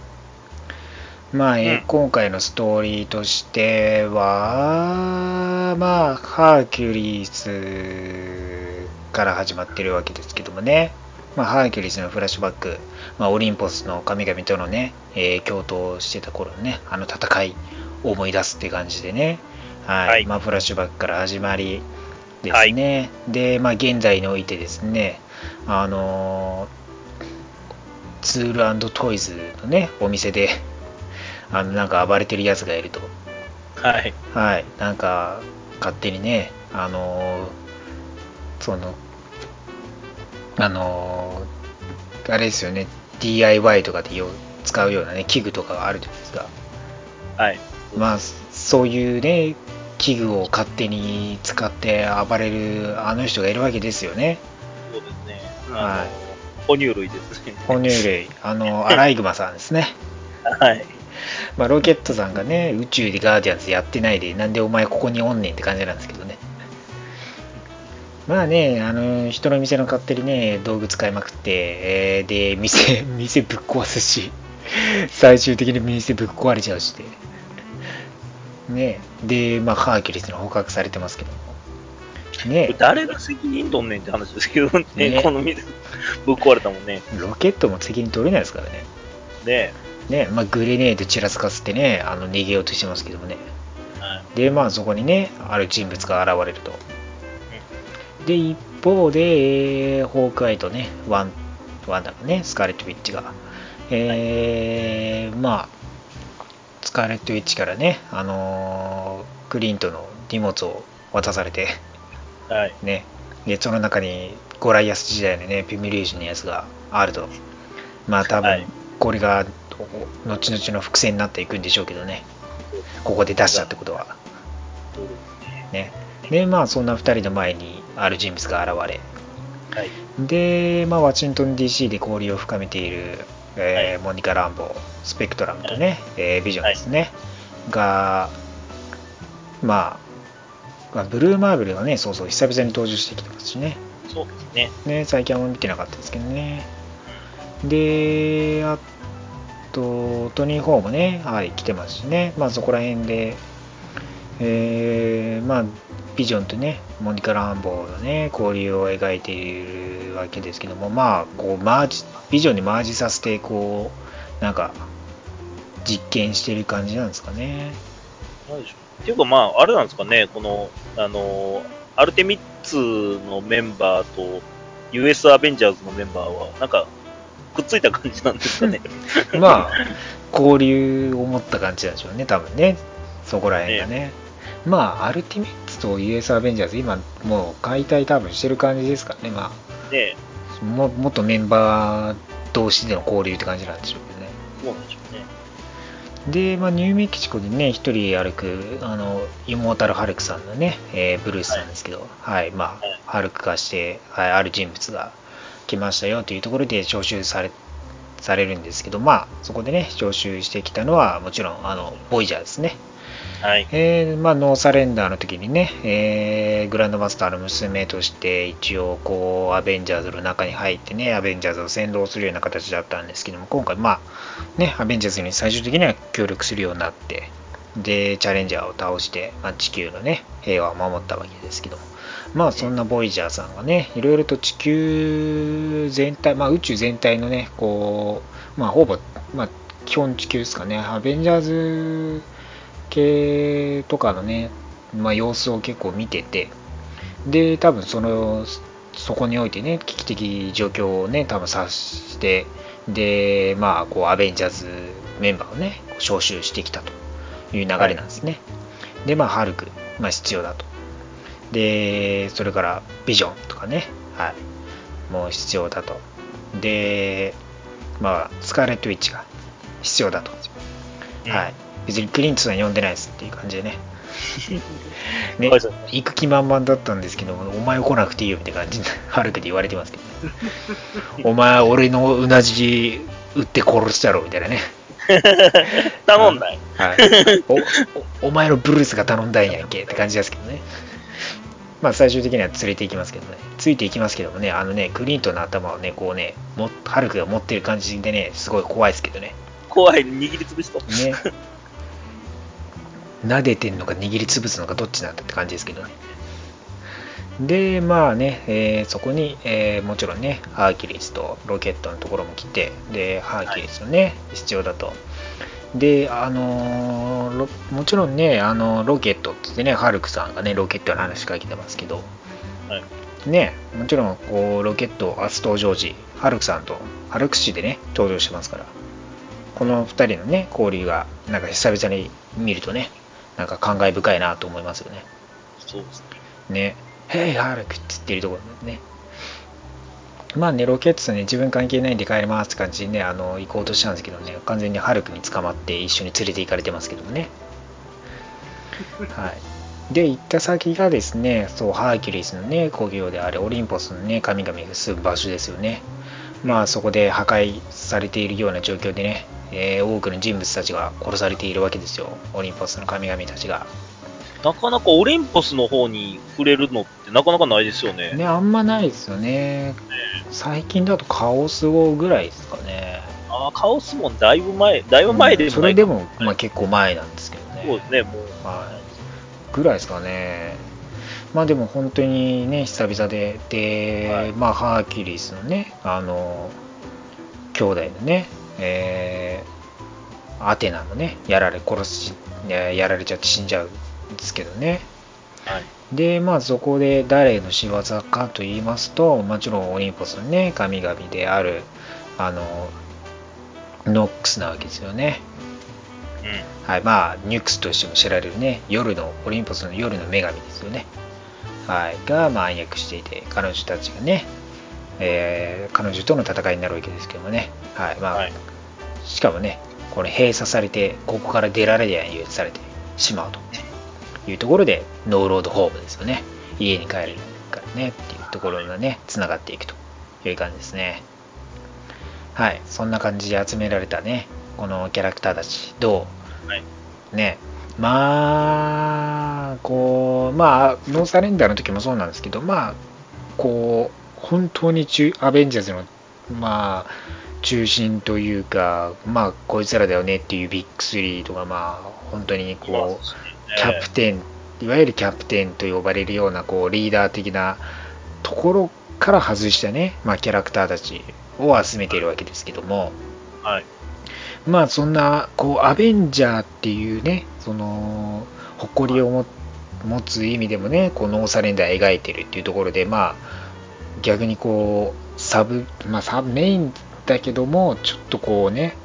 Speaker 3: まあ、え今回のストーリーとしては、まあ、ハーキュリスから始まってるわけですけどもね、まあ、ハーキュリスのフラッシュバック、まあ、オリンポスの神々とのね、えー共闘してた頃のね、あの戦いを思い出すって感じでね、はい、
Speaker 2: はい。
Speaker 3: まあ、フラッシュバックから始まりですね、で、まあ、現在においてですね、あのーツールトイズのね、お店で、あの、なんか暴れてるやつがいると。
Speaker 2: はい。
Speaker 3: はい、なんか、勝手にね、あのーその、あのーあれですよね、DIY とかでよ使うようなね、器具とかがあるじゃないですか。
Speaker 2: はい。
Speaker 3: まあ、そういうね、器具を勝手に使って暴れるあの人がいるわけですよね。
Speaker 2: そうですね。
Speaker 3: はい
Speaker 2: 哺乳類ですね。
Speaker 3: 哺乳類、あの、アライグマさんですね。
Speaker 2: はい。
Speaker 3: まあ、ロケットさんがね、宇宙でガーディアンズやってないで、なんでお前ここにおんねんって感じなんですけどね。まあね、あの、人の店の勝手にね、道具使いまくって、えーで、店、店ぶっ壊すし、最終的に店ぶっ壊れちゃうしで。ねで、まあ、ハーキュリスに捕獲されてますけども。ね
Speaker 2: 誰が責任取んねんって話ですけどね、
Speaker 3: ね
Speaker 2: この店、ぶっ壊れたもんね。
Speaker 3: ロケットも責任取れないですからね。
Speaker 2: ね
Speaker 3: ねまあ、グレネードちらつかせてね、あの逃げようとしてますけどもね。
Speaker 2: はい。
Speaker 3: で、まあそこにね、ある人物が現れると。で、一方で、えーホークアイとね、ワン、ワンダがね、スカーレット・ウィッチが、えーまあ、スカーレット・ウィッチからね、あのークリントの荷物を渡されて、
Speaker 2: はい。
Speaker 3: ね、で、その中にゴライアス時代のね、ピミリュージュのやつがあると。まあ多分
Speaker 2: はい、
Speaker 3: これが、お後々の伏線になっていくんでしょうけどね。ここで出したってことは。
Speaker 2: ね。
Speaker 3: ね。で、まあそんな2人の前にある人物が現れ、
Speaker 2: はい。
Speaker 3: で、まあ、ワシントン DC で交流を深めている、えーモニカ・ランボー、スペクトラムとね、えービジョンですね、が、まあ、まあブルーマーベルがね、そうそう、久々に登場してきてますしね。
Speaker 2: そうですね。
Speaker 3: ね、最近はあんま見てなかったですけどね。で、あと、トニー・ホーもね、はい、来てますしね。まあそこら辺で、えーまあ、ビジョンとね、モニカ・ランボーのね、交流を描いているわけですけども、まあ、こう、マージ、ビジョンにマージさせて、こう、なんか、実験してる感じなんですかね。
Speaker 2: なんでしょう。っていうか、まあ、あれなんですかね、この、あの、アルテミッツのメンバーと、US アベンジャーズのメンバーは、なんか、くっついた感じなんですかね。
Speaker 3: まあ、交流を持った感じなんでしょうね、多分ね。そこら辺がね。まあ、アルティメッツと US アベンジャーズ、今もう解体多分してる感じですからね、ま
Speaker 2: ね
Speaker 3: あ、も元メンバー同士での交流って感じなんでしょうけどね。
Speaker 2: そうなんでしょうね。
Speaker 3: で、まあ、ニューメキシコでね、一人歩く、あの、イモータル・ハルクさんのね、えーブルースなんですけど、はい、まあ、ハルク化して、はい、ある人物が来ましたよというところで招集され、されるんですけど、まあ、そこでね、招集してきたのは、もちろん、あの、ボイジャーですね。
Speaker 2: はい。
Speaker 3: えーまあ、ノーサレンダーの時にね、えーグランドマスターの娘として一応こうアベンジャーズの中に入ってねアベンジャーズを先導するような形だったんですけども今回まあねアベンジャーズに最終的には協力するようになってでチャレンジャーを倒して、まあ、地球のね平和を守ったわけですけどもまあそんなボイジャーさんがねいろいろと地球全体、まあ、宇宙全体のねこうまあほぼ、まあ、基本地球ですかねアベンジャーズ系とかのね、まあ、様子を結構見ててで多分そのそこにおいてね危機的状況をね多分察してでまあこうアベンジャーズメンバーをね招集してきたという流れなんですね、でまあハルク、まあ、必要だと。でそれからビジョンとかねはい。もう必要だと。でまあスカーレット・ウィッチが必要だと。はい、別にクリントさん呼んでないですっていう感じでね。ね行く気満々だったんですけど、お前来なくていいよみたいな感じで、ハルクで言われてますけど、ね、お前、俺のうなじ撃って殺したろみたいなね。
Speaker 2: 頼んだよ。
Speaker 3: はい、おおお前のブルースが頼んだんやんけって感じですけどね。まあ最終的には連れて行きますけどね。ついていきますけどもね、あのね、クリントの頭をね、こうね、もハルクが持ってる感じでね、すごい怖いですけどね。
Speaker 2: 怖い、握りつぶしと。
Speaker 3: ね。撫でてんのか握りつぶすのかどっちなんだって感じですけどね。で、まあね、えーそこに、えーもちろんね、ハーキュリスとロケットのところも来て、で、ハーキュリスのね、必要だと。で、あのーロもちろんね、あのロケットって言ってね、ハルクさんがね、ロケットの話しかけてますけど、
Speaker 2: はい。
Speaker 3: ね、もちろんこうロケット初登場時、ハルクさんとハルク氏でね、登場してますから、この2人のね、交流が、なんか久々に見るとね、なんか感慨深いなと思いますよね。
Speaker 2: そうですね。
Speaker 3: ね、ヘイハルクって言ってるところでね。まあね、ロケットさんね、自分関係ないんで帰りますって感じでね、あの、行こうとしたんですけどね、完全にハルクに捕まって一緒に連れて行かれてますけどもね。はい。で、行った先がですね、そう、ハーキュリスのね、故郷であれ、オリンポスのね、神々が住む場所ですよね。まあ、そこで破壊されているような状況でね、えー多くの人物たちが殺されているわけですよ。オリンポスの神々たちが。
Speaker 2: なかなかオリンポスの方に触れるのってなかなかないですよね。
Speaker 3: ね、あんまないですよね。最近だとカオスウォーぐらいですかね。
Speaker 2: ああ、カオスもだいぶ前、だいぶ前でもない
Speaker 3: それでも、まあ、結構前なんですけどね。
Speaker 2: そうですね、もう。
Speaker 3: はい。ぐらいですかね。まあでも本当にね、久々で、で、
Speaker 2: はい
Speaker 3: まあハーキュリスのね、あの、兄弟のね、えーアテナのね、やられ、殺し、ややられちゃって死んじゃうんですけどね。
Speaker 2: はい。
Speaker 3: で、まあそこで誰の仕業かと言いますと、もちろんオリンポスのね、神々である、あの、ノックスなわけですよね。
Speaker 2: うん。
Speaker 3: はい、まあ、ニュクスとしても知られるね、夜の、オリンポスの夜の女神ですよね。はい、が、まあ、暗躍していて、彼女たちがね、えー彼女との戦いになるわけですけどもね。はい、まあ、
Speaker 2: はい。
Speaker 3: しかもね、これ閉鎖されて、ここから出られないようにされてしまうというところで、ノーロードホームですよね。家に帰れるからね、っていうところがね、つながっていくという感じですね。はい、そんな感じで集められたね、このキャラクターたち、ど
Speaker 2: はい。
Speaker 3: うね、まあ、こう、まあ、ノーサレンダーの時もそうなんですけど、まあ、こう、本当に中アベンジャーズの、まあ、中心というか、まあ、こいつらだよねっていうビッグスリーとか、まあ、本当にこう、キャプテン、いわゆるキャプテンと呼ばれるようなこうリーダー的なところから外したね、まあ、キャラクターたちを集めているわけですけども、
Speaker 2: はい。
Speaker 3: まあそんなこうアベンジャーっていうね、その誇りをも持つ意味でもね、こうノーサレンダー描いてるっていうところで、まあ逆にこうサブ、まあサブメインだけども、ちょっとこうね、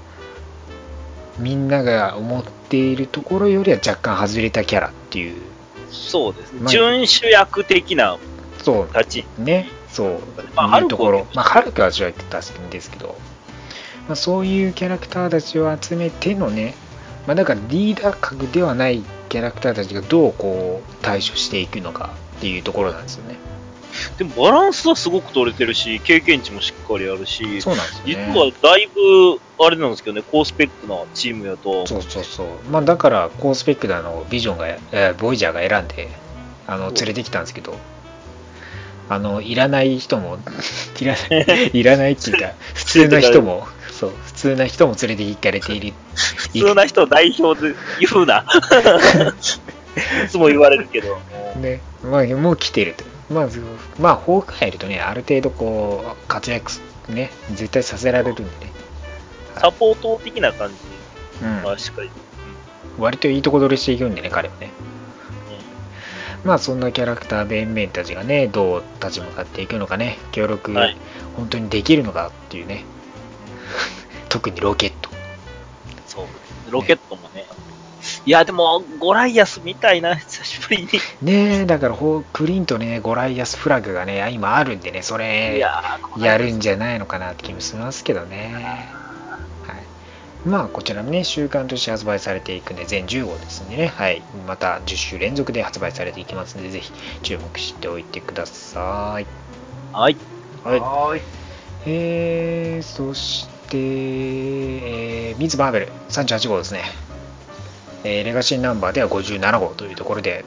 Speaker 3: みんなが思っているところよりは若干外れたキャラっていう。
Speaker 2: そうですね。
Speaker 3: まあ
Speaker 2: 準主役的な
Speaker 3: そう。
Speaker 2: 立ち。
Speaker 3: ね、そう、
Speaker 2: まあ
Speaker 3: いうところ。まあ、ハルクは主役だったんですけど、まあ、そういうキャラクターたちを集めてのね、まあ、だからリーダー格ではないキャラクターたちがどうこう対処していくのかっていうところなんですよね。
Speaker 2: でもバランスはすごく取れてるし、経験値もしっかりあるし、
Speaker 3: そうなんですよ
Speaker 2: 実
Speaker 3: ね。
Speaker 2: はだいぶ、あれなんですけどね、高スペックなチームやと、
Speaker 3: そうそうそう。まあだから、高スペックなのをビジョンが、えーボイジャーが選んで、あの、連れてきたんですけど、あの、いらない人も、いらない、いらないっていうか、普通の人も、そう、普通な人も連れて行かれている。
Speaker 2: 普通な人を代表で言うな。いつも言われるけど、
Speaker 3: ね、まあ、もう来てると。まあ、まあ、ホークアイいるとね、ある程度こう、活躍す、ね、絶対させられるんでね。
Speaker 2: サポート的な感じ
Speaker 3: うん。
Speaker 2: はしっかり。
Speaker 3: 割といいとこ取りしていくんでね、彼はね。
Speaker 2: うん
Speaker 3: まあそんなキャラクター弁々たちがね、どう立ち向かっていくのかね、協力、
Speaker 2: はい
Speaker 3: 本当にできるのかっていうね、特にロケット。
Speaker 2: そう。ロケットもね。いや、でも、ゴライアスみたいな、久しぶりに。
Speaker 3: ねえ、だからほうクリンとね、ゴライアスフラグがね、今あるんでね、そ
Speaker 2: いれ
Speaker 3: やるんじゃないのかなって気もしますけどね。はい、まあこちらもね、週間として発売されていくんで、全10号ですんでね、はい、また10週連続で発売されていきますので、ぜひ注目しておいてください。
Speaker 2: はい。
Speaker 3: はい
Speaker 4: はーい。
Speaker 3: えー、そして、えー、ミズ・マーベル38号ですね。えーレガシーナンバーでは57号というところで、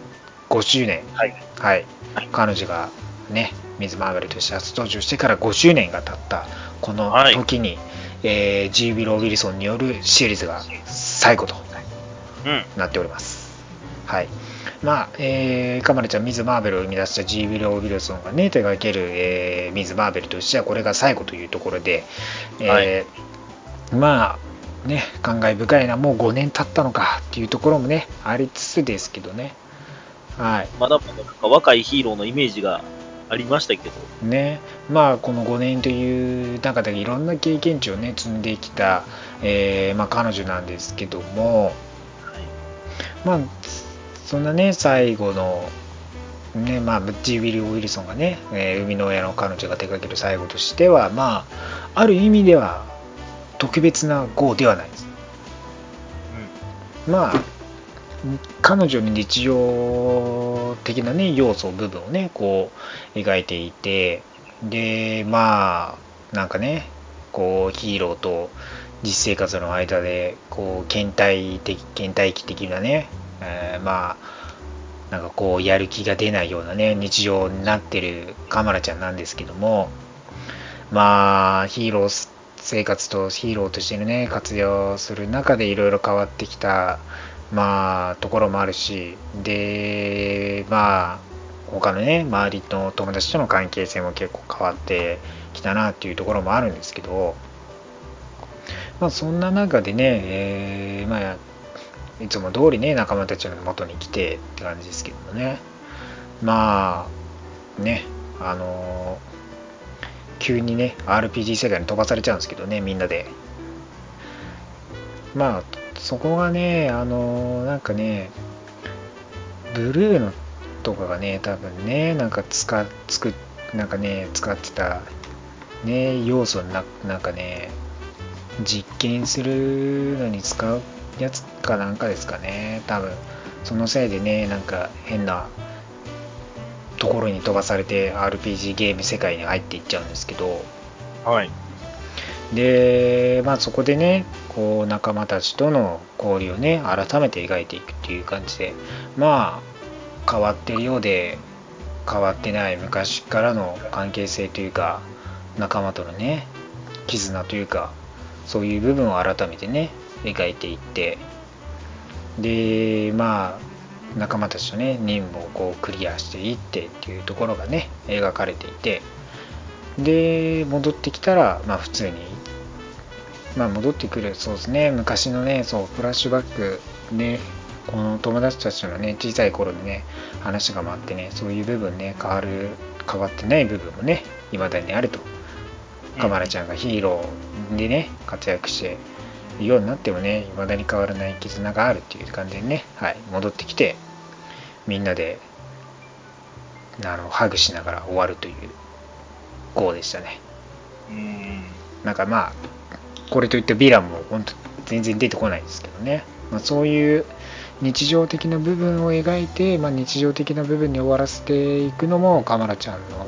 Speaker 3: 5周年、
Speaker 2: はい。
Speaker 3: はい、彼女がね、ミズ・マーベルとして初登場してから5周年が経ったこの
Speaker 2: はい
Speaker 3: 時に、えー、G. ウィロー・ウィルソンによるシリーズが最後と
Speaker 2: うん。
Speaker 3: なっております。はい。まあ、えー、カマルちゃん、ミズ・マーベルを生み出した G. ウィロー・ウィルソンがね、手掛ける、えー、ミズ・マーベルとしてはこれが最後というところで、えーまあ、ね、感慨深いな、もう5年経ったのかっていうところもね、ありつつですけどね。はい。
Speaker 2: まだまだなんか若いヒーローのイメージがありましたけど、
Speaker 3: ね、まあこの5年という中でいろんな経験値をね積んできた、えーまあ、彼女なんですけども、まあそんなね最後のねまあジー・ウィル・ウィルソンがね、えー生みの親の彼女が手掛ける最後としてはまあある意味では特別な号ではないです。まあ彼女の日常的なね要素部分をねこう描いていてでまあなんかねこうヒーローと実生活の間でこう倦怠的倦怠期的なね、えーまあなんかこうやる気が出ないようなね日常になってるカマラちゃんなんですけどもまあヒーロー生活とヒーローとしてね活用する中でいろいろ変わってきたまあところもあるしでまあ他のね周りの友達との関係性も結構変わってきたなっていうところもあるんですけどまあそんな中でね、えーまあいつも通りね仲間たちの元に来てって感じですけどもね。まあねあの急にね RPG 世界に飛ばされちゃうんですけどねみんなで。まあそこがねあのなんかねブルーのとかがね多分ねなんか使っ作っなんかね使ってたね要素ななんかね実験するのに使うやつかなんかですかね多分。そのせいでねなんか変なところに飛ばされて RPG ゲーム世界に入っていっちゃうんですけど
Speaker 2: はい。
Speaker 3: で、まあ、そこでねこう仲間たちとの交流をね改めて描いていくっていう感じでまあ変わってるようで変わってない昔からの関係性というか仲間とのね絆というかそういう部分を改めてね描いていってでまあ仲間たちとね任務をこうクリアしていってっていうところがね描かれていて。で戻ってきたらまあ普通にまあ戻ってくるそうですね昔のねそうフラッシュバックねこの友達たちのね小さい頃のね話が回ってねそういう部分ね変わる変わってない部分もね未だにあると。カマラちゃんがヒーローでね活躍しているようになってもね未だに変わらない絆があるっていう感じでねはい戻ってきてみんなであのハグしながら終わるという号でしたね
Speaker 2: うん。
Speaker 3: なんかまあこれといってヴィランも本当全然出てこないですけどね、まあ、そういう日常的な部分を描いて、まあ、日常的な部分に終わらせていくのもカマラちゃんの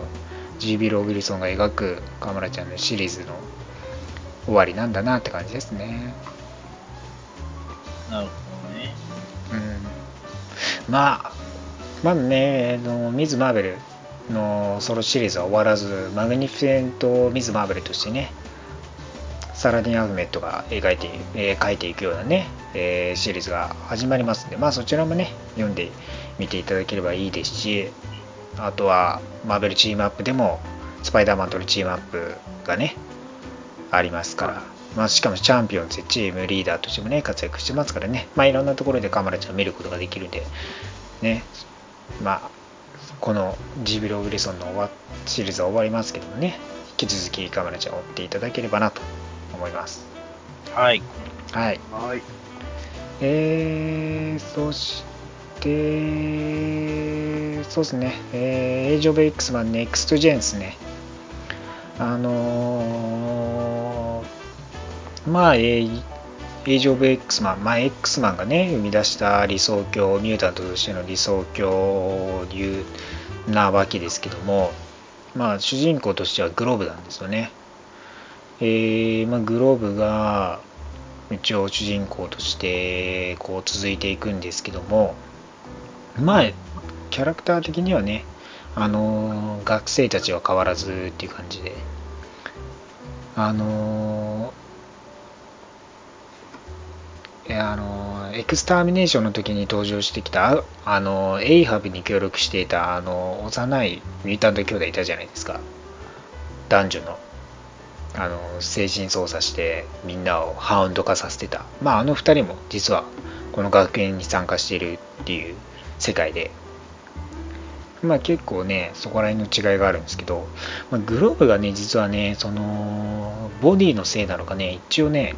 Speaker 3: ウィロー・ウィルソンが描くカマラちゃんのシリーズの終わりなんだなって感じですね
Speaker 2: なるほどね。
Speaker 3: うんまあまだねあのミズ・マーベルのソロシリーズは終わらずマグニフィセント・ミズ・マーベルとしてねサラディン・アフメッドが描いて、えー描いていくようなね、えーシリーズが始まりますんでまあそちらもね読んでみていただければいいですしあとはマーベルチームアップでもスパイダーマンとのチームアップがねありますから、まあ、しかもチャンピオンズチームリーダーとしてもね活躍してますからね。まあいろんなところでカマラちゃんを見ることができるんでね。まあこのジビロ・ウィルソンの終わシリーズは終わりますけどもね。引き続きカマラちゃんを追っていただければなと思います。
Speaker 2: はい。
Speaker 3: はい。
Speaker 4: はい。
Speaker 3: えー、そして、そうですね、えー、エイジ・オブ・エックスマン、ネクスト・ジェンですね。あのーまあ、えーエイジ・オブ・エックスマン、まあ、X マンがね、生み出した理想郷、ミュータントとしての理想郷流なわけですけども、まあ、主人公としてはグロブなんですよね。えーまあ、グローブが、一応主人公としてこう続いていくんですけどもまあキャラクター的にはねあの学生たちは変わらずっていう感じで。あのいやあのエクスターミネーションの時に登場してきたあのエイハブに協力していたあの幼いミュータント兄弟いたじゃないですか。男女の。あの精神操作してみんなをハウンド化させてた。まああの2人も実はこの学園に参加しているっていう世界でまあ結構ねそこら辺の違いがあるんですけど、まあ、グローブがね実はねそのボディのせいなのかね一応ね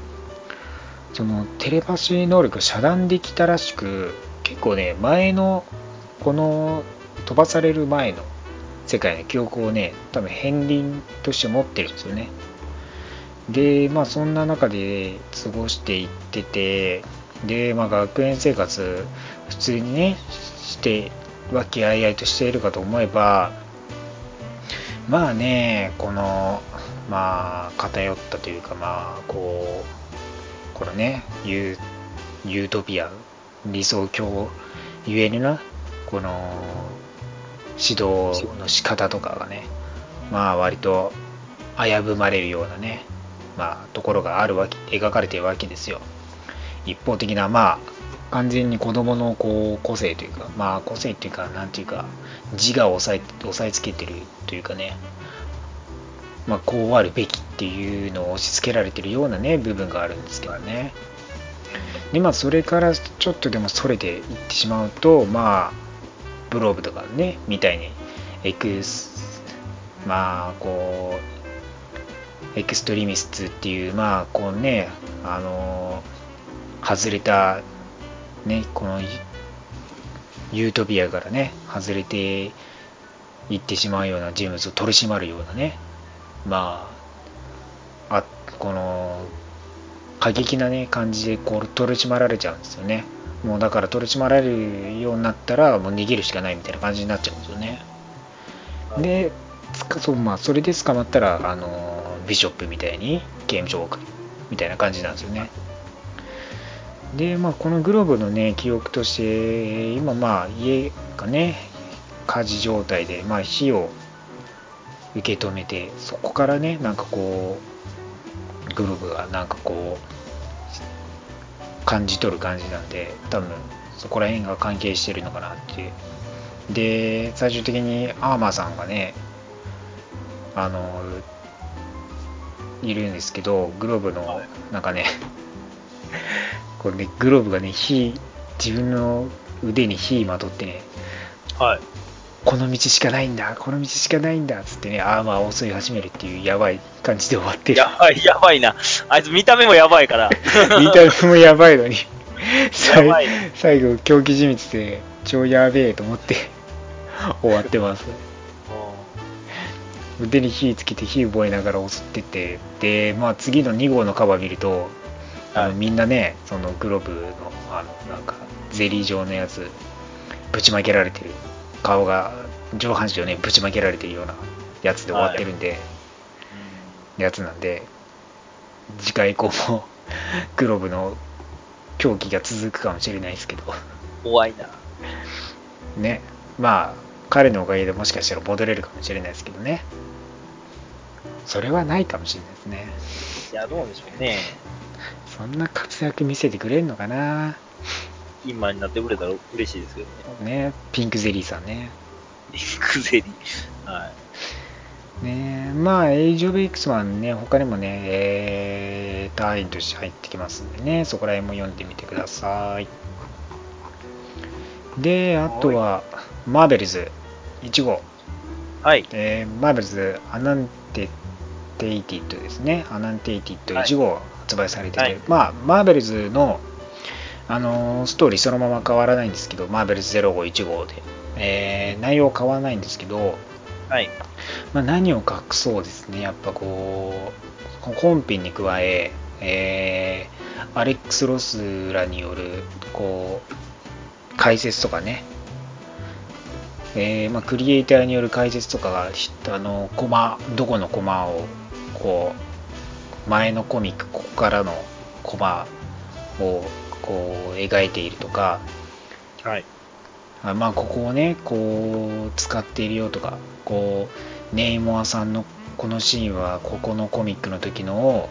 Speaker 3: そのテレパシー能力遮断できたらしく結構ね前のこの飛ばされる前の世界の記憶をね多分片鱗として持ってるんですよね。でまあそんな中で過ごしていっててでまあ学園生活普通にねして和気あいあいとしているかと思えばまあねこのまあ偏ったというかまあこうこのねユートピア理想郷ゆえになこの指導の仕方とかがねまあ割と危ぶまれるようなねまあところがあるわけ描かれているわけですよ。一方的なまあ完全に子供のこう個性というかまあ個性っていうかなんていうか自我を抑え抑えつけてるというかね。まあこうあるべきっていうのを押し付けられてるようなね部分があるんですけどね。でまあそれからちょっとでもそれていってしまうとまあブローブとかねみたいにエクスまあこうエクストリミストっていうまあこうねあの外れたねこのユートピアからね外れていってしまうような人物を取り締まるようなねまああこの過激なね感じでこう取り締まられちゃうんですよね。もうだから取り締まられるようになったらもう逃げるしかないみたいな感じになっちゃうんですよね。でつかそうまあそれで捕まったらあのビショップみたいに刑務所を送るみたいな感じなんですよねでまあこのグローブのね記憶として今まあ家がね火事状態でまあ火を受け止めてそこからねなんかこうグローブがなんかこう感じ取る感じなんで多分そこら辺が関係してるのかなっていう。で最終的にアーマーさんがねあのいるんですけどグローブのなんかねこれねグローブがね火自分の腕に火まとってね
Speaker 2: はい。
Speaker 3: この道しかないんだこの道しかないんだっつってねアーマーを襲い始めるっていうやばい感じで終わってる
Speaker 2: やばい、やばいな。あいつ見た目もやばいから。
Speaker 3: 見た目もやばいのに
Speaker 2: や
Speaker 3: 最
Speaker 2: ばいね
Speaker 3: 最後狂気じみてて超やべえと思って 終わってます腕に火つけて火覚えながら襲っててでまあ次の2号のカバー見るとあの、
Speaker 2: はい。
Speaker 3: みんなねそのグローブのあのなんかゼリー状のやつぶちまけられてる。顔が上半身をねぶちまけられてるようなやつで終わってるんで、やつなんで次回以降も グローブの狂気が続くかもしれないですけど。
Speaker 2: 怖いな。
Speaker 3: ね。まあ彼のおかげでもしかしたら戻れるかもしれないですけどね。それはないかもしれないですね。
Speaker 2: いや、どうでしょうね。
Speaker 3: そんな活躍見せてくれるのかな？
Speaker 2: 今になってくれたら嬉しいですけどね。
Speaker 3: ねピンクゼリーさんね
Speaker 2: ピンクゼリー。はい。
Speaker 3: ねまあエイジ・オブ・エックスマンね他にもねえー、隊員として入ってきますんでねそこら辺も読んでみてくださいであとはマーベルズ1号
Speaker 2: はい。
Speaker 3: えーマーベルズアナンテテイティッドですね。アノテイティッド1号発売されてて、
Speaker 2: はい。
Speaker 3: まあ、マーベルズの、あのーストーリーそのまま変わらないんですけど、マーベルズ051号で、えー内容変わらないんですけど、
Speaker 2: はい。
Speaker 3: まあ、何を隠そうですね、やっぱこう、本編に加え、えーアレックス・ロスらによる、こう、解説とかね、えーまあ、クリエイターによる解説とかが、ひあの、コマ、どこのコマを、こう、前のコミック、ここからのコマを、こう、描いているとか、
Speaker 2: はい。
Speaker 3: あまあここをねこう使っているよとかこうネイモアさんのこのシーンはここのコミックの時のを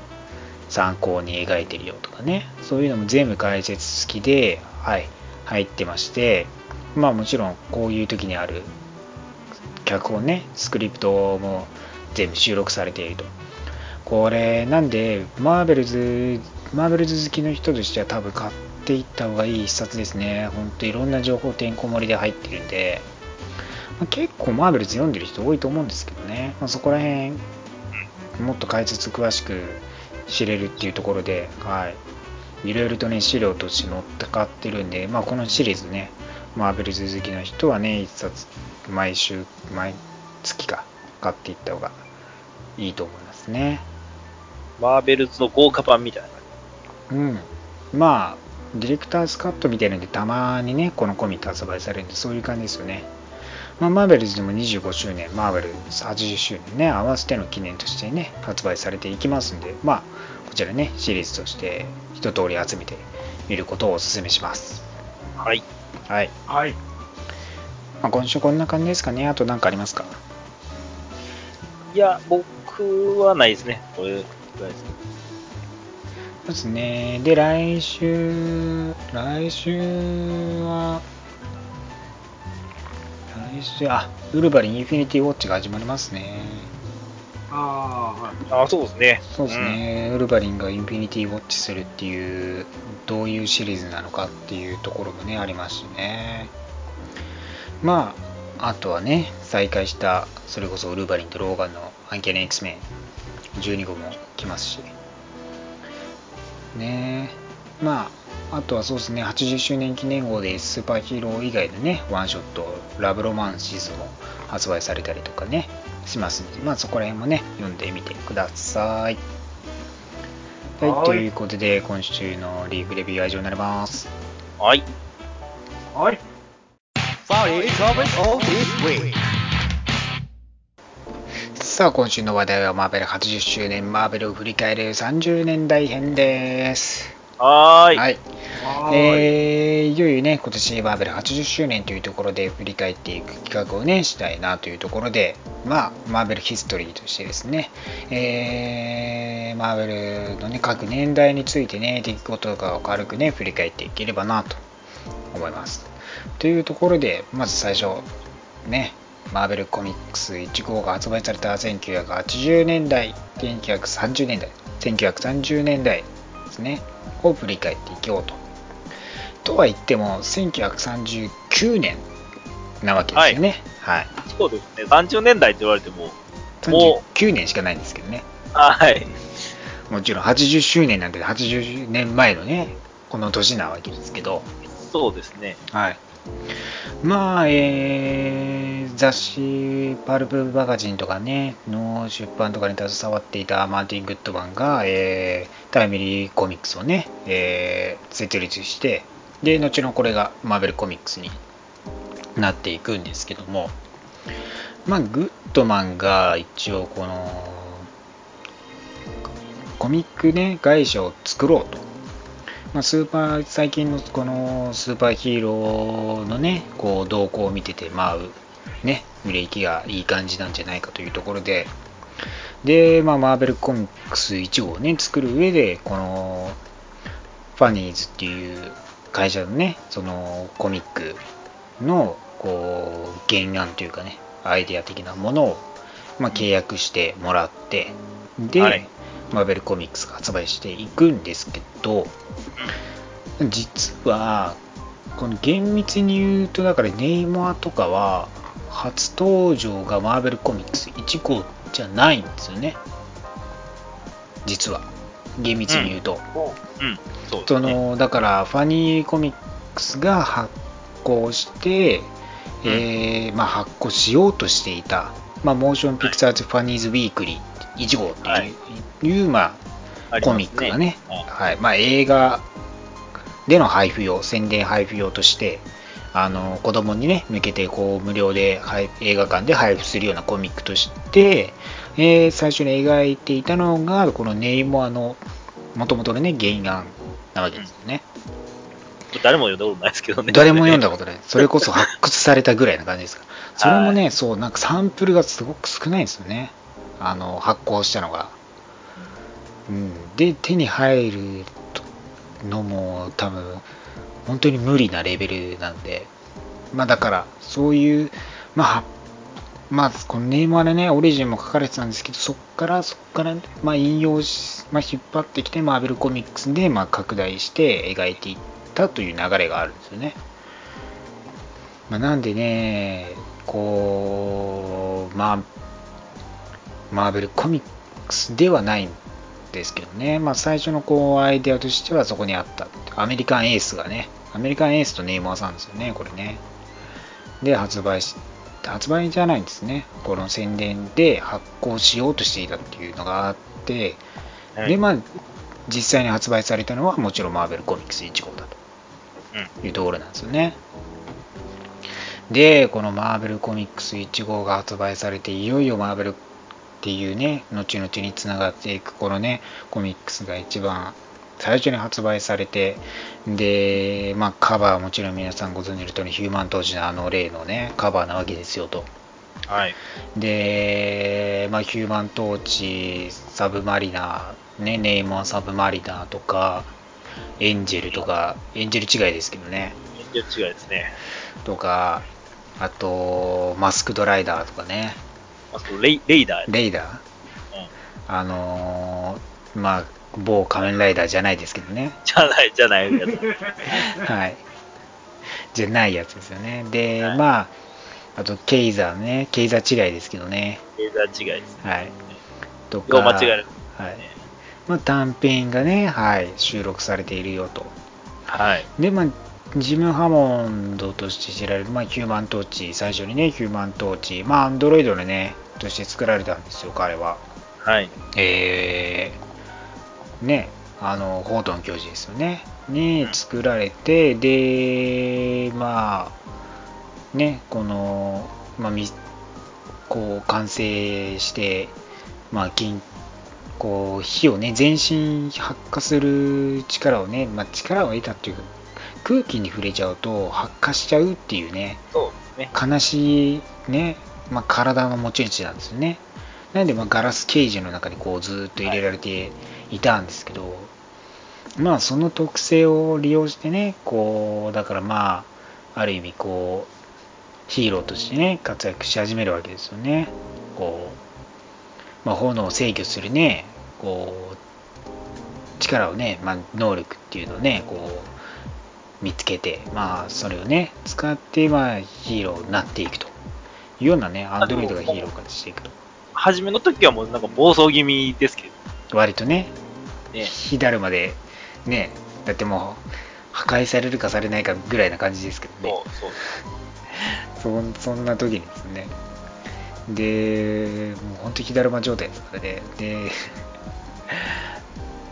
Speaker 3: 参考に描いてるよとかねそういうのも全部解説付きで、はい、入ってましてまあもちろんこういう時にある脚本ねスクリプトも全部収録されているとこれなんでマーベルズマーベルズ好きの人としては多分買っていった方がいい一冊ですね。ほんといろんな情報てんこ盛りで入ってるんで、まあ結構マーベルズ読んでる人多いと思うんですけどね、まあ、そこら辺もっと解説詳しく知れるっていうところで、はい、いろいろとね資料として載ってかってるんで、まあ、このシリーズねマーベルズ好きな人はね一冊毎週毎月か買っていった方がいいと思いますね。
Speaker 2: マーベルズの豪華版みたいな。
Speaker 3: うんまあディレクターズカットみたいなのでたまにねこのコミック発売されるんでそういう感じですよねまあ、マーベルズでも25周年、マーベルズ80周年ね、合わせての記念としてね、発売されていきますんで、まあ、こちらね、シリーズとして一通り集めてみることをお勧めします。
Speaker 2: はい。
Speaker 3: はい。
Speaker 4: はい。
Speaker 3: まあ、今週こんな感じですかね。あと何かありますか？
Speaker 2: いや、僕はないですね。これぐらいですね。
Speaker 3: そうですね。で、来週、来週は、来週、あ、ウルヴァリンインフィニティウォッチが始まりますね。
Speaker 4: ああ、はい。
Speaker 2: あ、そうですね。
Speaker 3: そうですね、ウルヴァリンがインフィニティウォッチするっていう、どういうシリーズなのかっていうところもね、ありますしね。まあ、あとはね、再開した、それこそウルヴァリンとローガンのアンキャネ X メン12号も来ますし。ねまあ、あとはそうですね、80周年記念号でスーパーヒーロー以外でね、ワンショット、ラブロマンシズも発売されたりとかね、しますので、まあそこら辺もね、読んでみてください。はい、
Speaker 4: はい
Speaker 3: ということで、今週のリーフレビューは以上になります。
Speaker 2: はい。
Speaker 4: はい。
Speaker 1: Sorry, covers all this week.
Speaker 3: さあ、今週の話題はマーベル80周年、マーベルを振り返る30年代編です。
Speaker 2: はーい。
Speaker 3: はい。
Speaker 4: はーい。
Speaker 3: えー、いよいよね、今年マーベル80周年というところで振り返っていく企画をね、したいなというところで、まあ、マーベルヒストリーとしてですね、えー、マーベルのね、各年代についてね、出来事とかを軽くね、振り返っていければなと思います。というところで、まず最初、ね、マーベルコミックス1号が発売された1980年代、1930年代、1930年代ですね、を振り返っていこうと。とは言っても、1939年なわけですよね。はい。
Speaker 2: そうですね。30年代って言われても、も
Speaker 3: 39年しかないんですけどね。
Speaker 2: はい。
Speaker 3: もちろん80周年なんて80年前のね、この年なわけですけど、
Speaker 2: そうですね。
Speaker 3: はい。まあ、えー、雑誌、パルプマガジンとかね、の出版とかに携わっていたマーティン・グッドマンが、えー、タイムリーコミックスをね、えー、設立して、で、後のこれがマーベルコミックスになっていくんですけども、まあ、グッドマンが一応この、コミックね、会社を作ろうと。まあ、スーパー、最近のこのスーパーヒーローのね、こう動向を見てて、まあ、ね、売れ行きがいい感じなんじゃないかというところで、で、まあ、マーベルコミックス1号をね、作る上で、この、ファニーズっていう会社のね、そのコミックの、こう、原案というかね、アイデア的なものを、まあ、契約してもらって、で、
Speaker 2: はい。
Speaker 3: マーベルコミックスが発売していくんですけど、実は、この厳密に言うと、だからネイマーとかは、初登場がマーベルコミックス1号じゃないんですよね。実は。厳密に言うと。
Speaker 2: うん。そうです
Speaker 3: そ
Speaker 2: ね。
Speaker 3: のだからファニーコミックスが発行して、えーまあ、発行しようとしていた、まあ、モーションピクチャーズ・ファニーズ・ウィークリー1号っていう,、
Speaker 2: はい
Speaker 3: いうまあ、コミックがね、
Speaker 2: はい
Speaker 3: はいまあ、映画での配布用、宣伝配布用として、あの子供にね、向けてこう無料で配映画館で配布するようなコミックとして、えー最初に描いていたのが、このネイモアの元々のね、原案なわけですよね。
Speaker 2: 誰も読んだことないですけどね。
Speaker 3: 誰も読んだことない。それこそ 発掘されたぐらいな感じですから。それもね、そう、なんかサンプルがすごく少ないんですよね。あの、発行したのが。うん。で、手に入るのも多分、本当に無理なレベルなんで。まあだから、そういう、まあ、まあ、このネーマーでね、オリジンも書かれてたんですけど、そっから、そっから、まあ、引用し、まあ、引っ張ってきて、マーベルコミックスで、まあ、拡大して描いていったという流れがあるんですよね。まあ、なんでね、こう、まあ、マーベルコミックスではないんですけどね、まあ、最初のこうアイデアとしてはそこにあった。アメリカンエースがね、アメリカンエースとネイマーさんですよね、これね。で、発売し、発売じゃないんですね。この宣伝で発行しようとしていたっていうのがあって、
Speaker 2: はい
Speaker 3: で、まあ、実際に発売されたのはもちろんマーベルコミックス1号だと。
Speaker 2: うん。
Speaker 3: いうところなんですよね。で、このマーベルコミックス1号が発売されて、いよいよマーベルっていうね、後々につながっていくこのね、コミックスが一番最初に発売されて、で、まあカバーはもちろん皆さんご存知の通り、ヒューマントーチのあの例のね、カバーなわけですよと。
Speaker 2: はい。
Speaker 3: で、まあ、ヒューマントーチ、サブマリナー、ね、ネイマーサブマリナーとか、エンジェルとか、エンジェル違いですけどね、
Speaker 2: 全然違いですね。
Speaker 3: とか、あと、マスクドライダーとかね、
Speaker 2: あとレイ、レイダー。
Speaker 3: レイダー、
Speaker 2: うん。
Speaker 3: あのーまあ、某仮面ライダーじゃないですけどね、
Speaker 2: じゃない、じゃないやつ。
Speaker 3: はい。じゃないやつですよね。で、
Speaker 2: はい
Speaker 3: まあ、あと、ケイザーね、ケイザー違いですけどね、
Speaker 2: レイダー違いですね。
Speaker 3: はい。とか、
Speaker 2: 間違える。
Speaker 3: はい。まあ、短編がね、はい、収録されているよと。
Speaker 2: はい。
Speaker 3: で、まあ、ジム・ハモンドとして知られる、まあ、ヒューマントーチ、最初にね、ヒューマントーチ、まあ、アンドロイドでね、として作られたんですよ、彼は。
Speaker 2: はい。
Speaker 3: えー、ね、あの、ホートン教授ですよね。に作られて、で、まあ、ね、この、まあ、みこう、完成して、まあ、金、こう、火をね、全身発火する力をね、まあ、力を得たっていうか、空気に触れちゃうと発火しちゃうっていうね、
Speaker 2: ね。
Speaker 3: 悲しいね、まあ、体の持ち主なんですよね。なんで、まあ、ガラスケージの中にこうずーっと入れられていたんですけど、まあその特性を利用してね、こう、だからまあ、ある意味こう、ヒーローとしてね、活躍し始めるわけですよね。こう、まあ炎を制御するね、こう、力をね、まあ能力っていうのをね、こう、見つけて、まあそれをね、使って、まあヒーローになっていくというようなね、アンドロイドがヒーロー化していくと。
Speaker 2: 初めの時はもうなんか暴走気味ですけど
Speaker 3: 割とね、
Speaker 2: ね。
Speaker 3: 火だるまで、ね、だってもう、破壊されるかされないかぐらいな感じですけどね。
Speaker 2: そう、そう。
Speaker 3: そんな時にですねでもう本当に火だるま状態ですからねで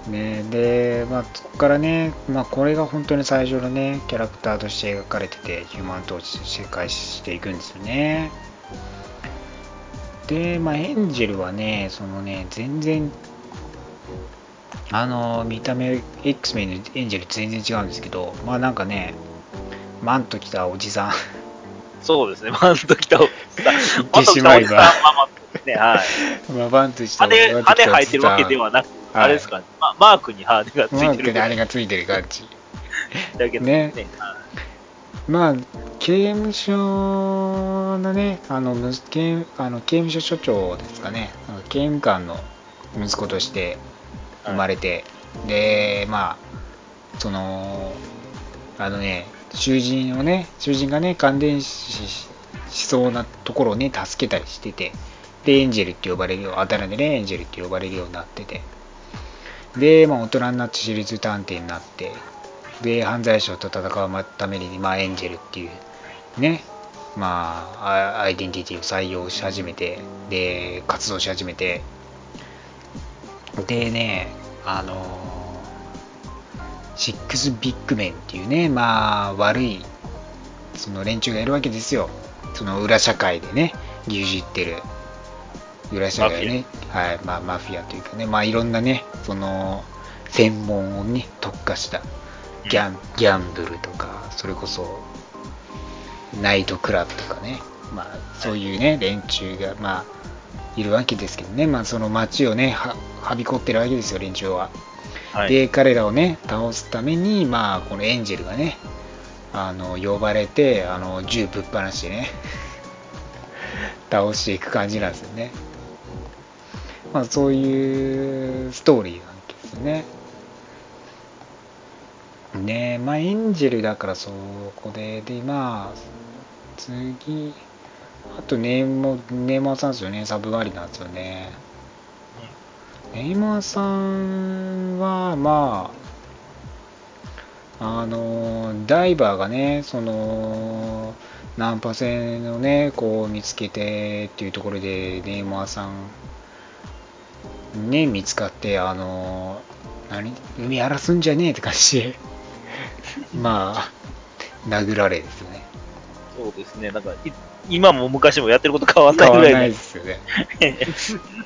Speaker 3: ねでまあそこからねまあこれが本当に最初のねキャラクターとして描かれててヒューマントーチとして開始していくんですよねでまあエンジェルはねそのね全然あの見た目 X メンのエンジェル全然違うんですけどまあなんかねマント着たおじさん。
Speaker 2: そうですね、マント着たおじさん。
Speaker 3: 言ってしまえば。
Speaker 2: マント着たおじさんまあまあですね、はい。
Speaker 3: まあバントした
Speaker 2: 羽、羽生えてるわけではなく、
Speaker 3: はい。
Speaker 2: あれですかね、まマークに羽がつ
Speaker 3: マ
Speaker 2: いてる。
Speaker 3: ークであれがついてる感じ。
Speaker 2: だけど
Speaker 3: ね。
Speaker 2: ね。はい。
Speaker 3: まあ刑務所のねあのむ刑あの刑務所所長ですかね。刑務官の息子として生まれて、でまあそのあのね囚人をね囚人がね感電死しそうなところをね助けたりしててでエンジェルって呼ばれるよあだ名でねエンジェルって呼ばれるようになってて。で、まあ、大人になって私立探偵になってで犯罪者と戦うために、まあ、エンジェルっていうねまあアアイデンティティを採用し始めてで活動し始めてでねあのシックスビッグメンっていうねまあ悪いその連中がいるわけですよ。その裏社会でね牛耳ってる。裏社会ねはいまあマフィアというかねまあいろんなねその専門をね特化したギャンギャンブルとかそれこそナイトクラブとかねまあそういうね連中がまあいるわけですけどね。まあその街をねははびこってるわけですよ連中は。
Speaker 2: はい。
Speaker 3: で彼らをね倒すためにまあこのエンジェルがねあの呼ばれてあの銃ぶっ放してね倒していく感じなんですよね。まあそういうストーリーなんですよね。ねまあエンジェルだからそこででまあ次あとネーモネーマーさんですよね。サブマリなんですよねネイマーさんは、まあ、あの、ダイバーがね、その、ナンパ船をね、こう見つけてっていうところで、ネイマーさん、ね、見つかって、あの、何海荒らすんじゃねえって感じで、まあ、殴られですよね。
Speaker 2: そうですね、なんか、今も昔もやってること変わんない
Speaker 3: 変わらない
Speaker 2: ぐらいで。
Speaker 3: ですよね。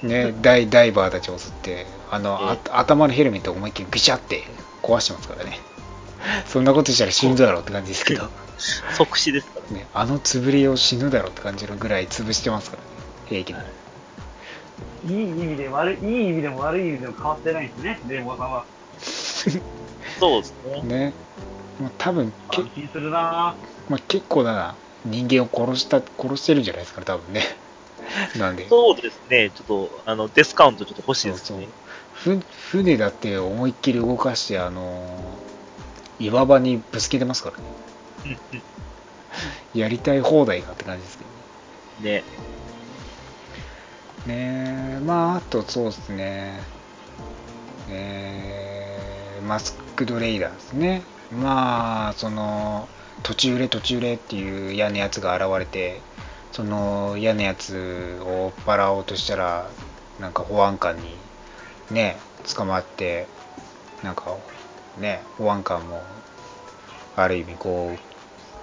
Speaker 3: ね、ダイダイバーたちを襲って、あの、あ頭のヘルメットを思いっきりぐしゃって壊してますからね。そんなことしたら死ぬだろうって感じですけど、
Speaker 2: 即死ですからね。
Speaker 3: ね、あの潰れを死ぬだろうって感じのぐらい潰してますからね、平気で。
Speaker 4: いい意味で悪い、いい意味でも悪い意味でも変わってないんですね、レイモーさんは。
Speaker 2: そうですね。
Speaker 3: ね。まあ、多分け
Speaker 4: 安、心するな
Speaker 3: まあ、結構な人間を殺した、殺してるんじゃないですかね、多分ね。なんで。
Speaker 2: そうですね、ちょっと、あの、デスカウントちょっと欲しいです
Speaker 3: そう
Speaker 2: ね。
Speaker 3: ふ船だって思いっきり動かしてあの岩場にぶつけてますからねやりたい放題かって感じですけど
Speaker 2: ね。
Speaker 3: ねねえまああとそうですねえーマスクドレイダーですねまあその途中売れ途中売れっていう嫌なやつが現れてその嫌なやつを追っ払おうとしたらなんか保安官にね捕まってなんかね保安官もある意味こ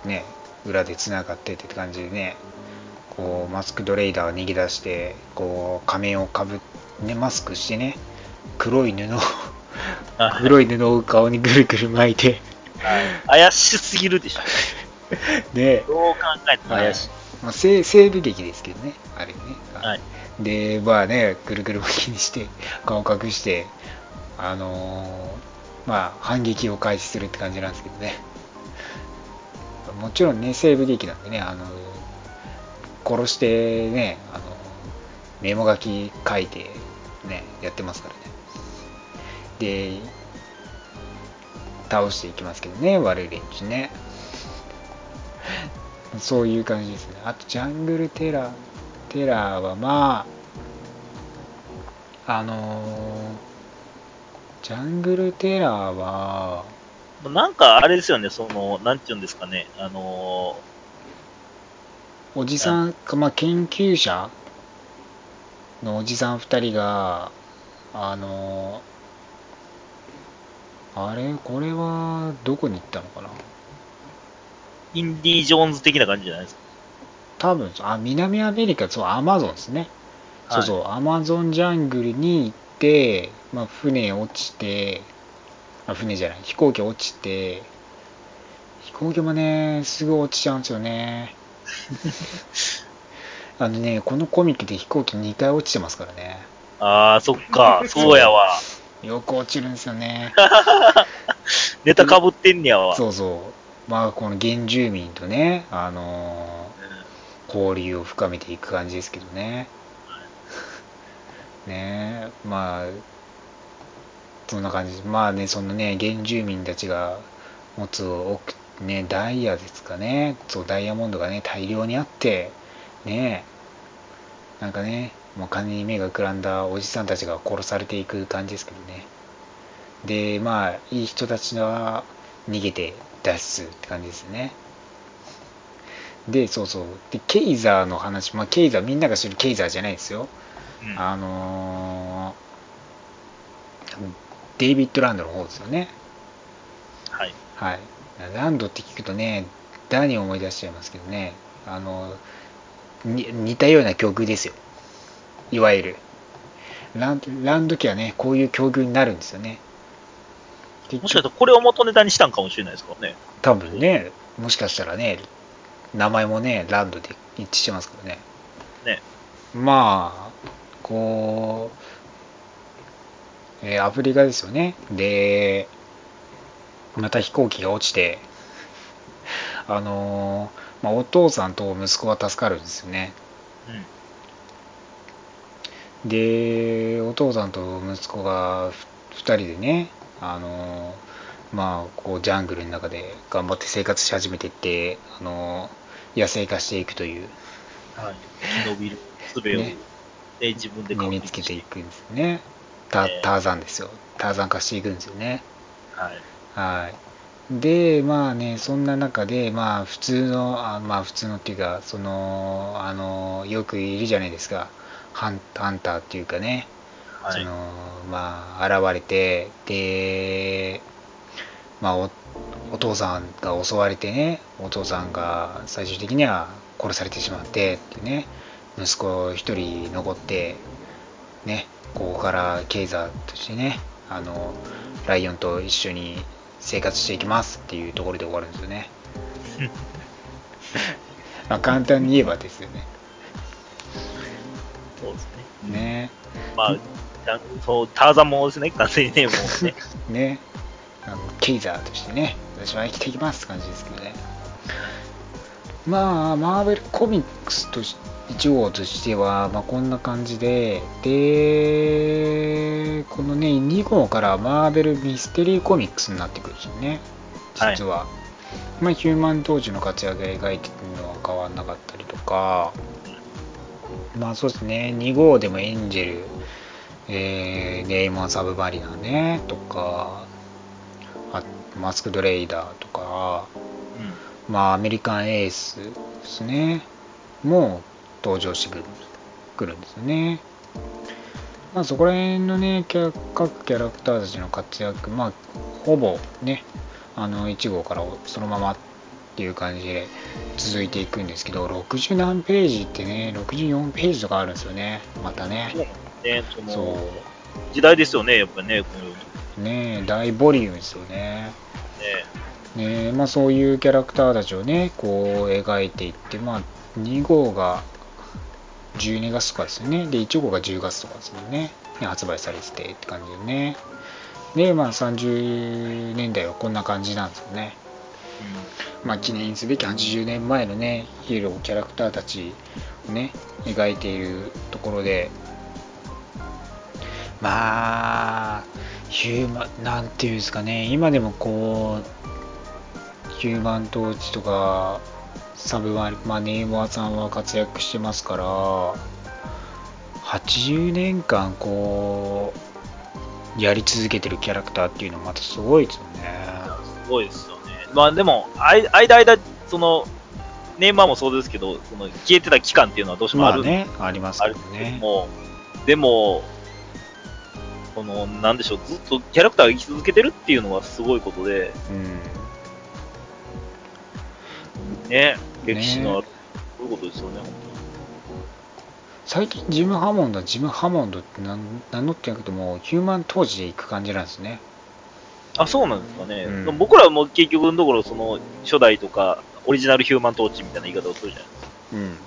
Speaker 3: うね裏でつながってって感じでねこうマスクドレイダーが逃げ出してこう仮面をかぶねマスクしてね黒い布を
Speaker 2: あ。
Speaker 3: 黒い布を顔にぐるぐる巻いて
Speaker 2: 怪しすぎるでしょ。
Speaker 3: で、
Speaker 2: どう考えても怪しい。
Speaker 3: まあ、西西部劇ですけどねあれね、
Speaker 2: はい。
Speaker 3: でまあねぐるぐる巻きにして顔隠してあのーまあ反撃を開始するって感じなんですけどね。もちろんね西部劇なんでねあの殺してねあのメモ書き書いてねやってますからね。で倒していきますけどね悪い連中ね。そういう感じですね。あとジャングルテラーテラーはまああのージャングルテラーは
Speaker 2: なんかあれですよね、その、なんていうんですかね、あのー
Speaker 3: おじさん、まあ、研究者のおじさん2人があのあれこれはどこに行ったのかな？
Speaker 2: インディ・ジョーンズ的な感じじゃないですか？
Speaker 3: 多分あ南アメリカそうアマゾンですね、そうそう。アマゾンジャングルに行って、まあ、船落ちてあ船じゃない飛行機落ちて飛行機もねすぐ落ちちゃうんですよね。あのねこのコミックで飛行機2回落ちてますからね。
Speaker 2: ああ、そっか、そうやわ。
Speaker 3: よく落ちるんですよね
Speaker 2: ネタ被ってんねやわ。
Speaker 3: そうそうまあこの原住民とねあのー交流を深めていく感じですけどね。ねえ、まあ、そんな感じ。まあね、そのね、原住民たちが持つ奥、ね、ダイヤですかね。そう、ダイヤモンドがね、大量にあって、ねえ、なんかね、もう金に目がくらんだおじさんたちが殺されていく感じですけどね。で、まあ、いい人たちは逃げて脱出って感じですね。で、そうそう。で、ケイザーの話、まあ、ケイザー、みんなが知るケイザーじゃないですよ。
Speaker 2: うん
Speaker 3: あのーデイビッド・ランドの方ですよね。
Speaker 2: はい。
Speaker 3: はい。ランドって聞くとね、ダニを思い出しちゃいますけどね、あの、に似たような境遇ですよ。いわゆる。ランランド家はね、こういう境遇になるんですよね。で
Speaker 2: もしかしたらこれを元ネタにしたんかもしれないですからね。
Speaker 3: 多分ね、もしかしたらね、名前もね、ランドで一致してますからね。
Speaker 2: ね。
Speaker 3: まあ、こう、えーアフリカですよね。で、また飛行機が落ちて、あのーまあ、お父さんと息子は助かるんですよね。
Speaker 2: うん。
Speaker 3: で、お父さんと息子が2人でね、あのーまあ、こう、ジャングルの中で頑張って生活し始めていって、あのー野生化していくという、
Speaker 2: はい。生き延びる術を、
Speaker 3: ね
Speaker 2: ね、自分で
Speaker 3: 身につけていくんですよね。タ
Speaker 2: えー
Speaker 3: ターザンですよ。ターザン化していくんですよね。
Speaker 2: はい。
Speaker 3: はい。で、まあね、そんな中で、まあ普通の、あまあ普通のっていうか、その、あの、よくいるじゃないですか。ハンハンターっていうかね、
Speaker 2: はい。
Speaker 3: その、まあ現れて、で、まあおお父さんが襲われてね、お父さんが最終的には殺されてしまってってね、息子一人残って、ね、ここからケイザーとしてね、あの、ライオンと一緒に生活していきますっていうところで終わるんですよね。まあ簡単に言えばですよね。
Speaker 2: そうですね。
Speaker 3: ね。
Speaker 2: まあ、そう、ターザンもですね、完全にね、もうね。
Speaker 3: ね。あのケイザーとしてね、私は生きていきますって感じですけどね。まあ、マーベルコミックスとし1号としては、まあ、こんな感じで、で、このね、2号からマーベルミステリーコミックスになってくるんですよね、実は。まあ、ヒューマン当時の活躍が描いてるのは変わんなかったりとか、まあそうですね、2号でもエンジェル、えー、ネイマン・サブマリナーね、とか、あマスク・ドレイダーとか、まあアメリカン・エースですね、も登場してくるんですよね。まあそこら辺のね、キャ各キャラクターたちの活躍、まあほぼね、あの1号からそのままっていう感じで続いていくんですけど、60何ページってね、64ページとかあるんですよね、またね。
Speaker 2: そうね、そ
Speaker 3: そ
Speaker 2: の、時代ですよね、やっぱりね。
Speaker 3: ね大ボリュームですよね。
Speaker 2: ね。
Speaker 3: ねまあ、そういうキャラクターたちをねこう描いていって、まあ、2号が12月とかですよねで1号が10月とかですよねね発売されててって感じでねでまあ30年代はこんな感じなんですよねまあ記念すべき80年前のねヒーローキャラクターたちをね描いているところでまあヒューマンなんていうんですかね今でもこうヒューマントーチとかサブマリまあネイマーさんは活躍してますから80年間こうやり続けてるキャラクターっていうのはまたすごいですよね
Speaker 2: すごいですよ。まあでも、あい間間、その、ネイマーもそうですけど、その消えてた期間っていうのはどうしてもある,、
Speaker 3: まあね、ありますけどね。
Speaker 2: も、でも、その、なんでしょう、ずっとキャラクターが生き続けてるっていうのはすごいことで、
Speaker 3: うん。
Speaker 2: ね、歴史のある、そういうことですよね、本
Speaker 3: 最近ジム・ハモンドはジム・ハモンドって名名乗ってなくても、ヒューマン当時で行く感じなんですね。
Speaker 2: あ、そうなんですかね。
Speaker 3: うん
Speaker 2: 僕らはもう結局のところ、その、初代とか、オリジナルヒューマントーチみたいな言い方をするじゃないですか。
Speaker 3: うん。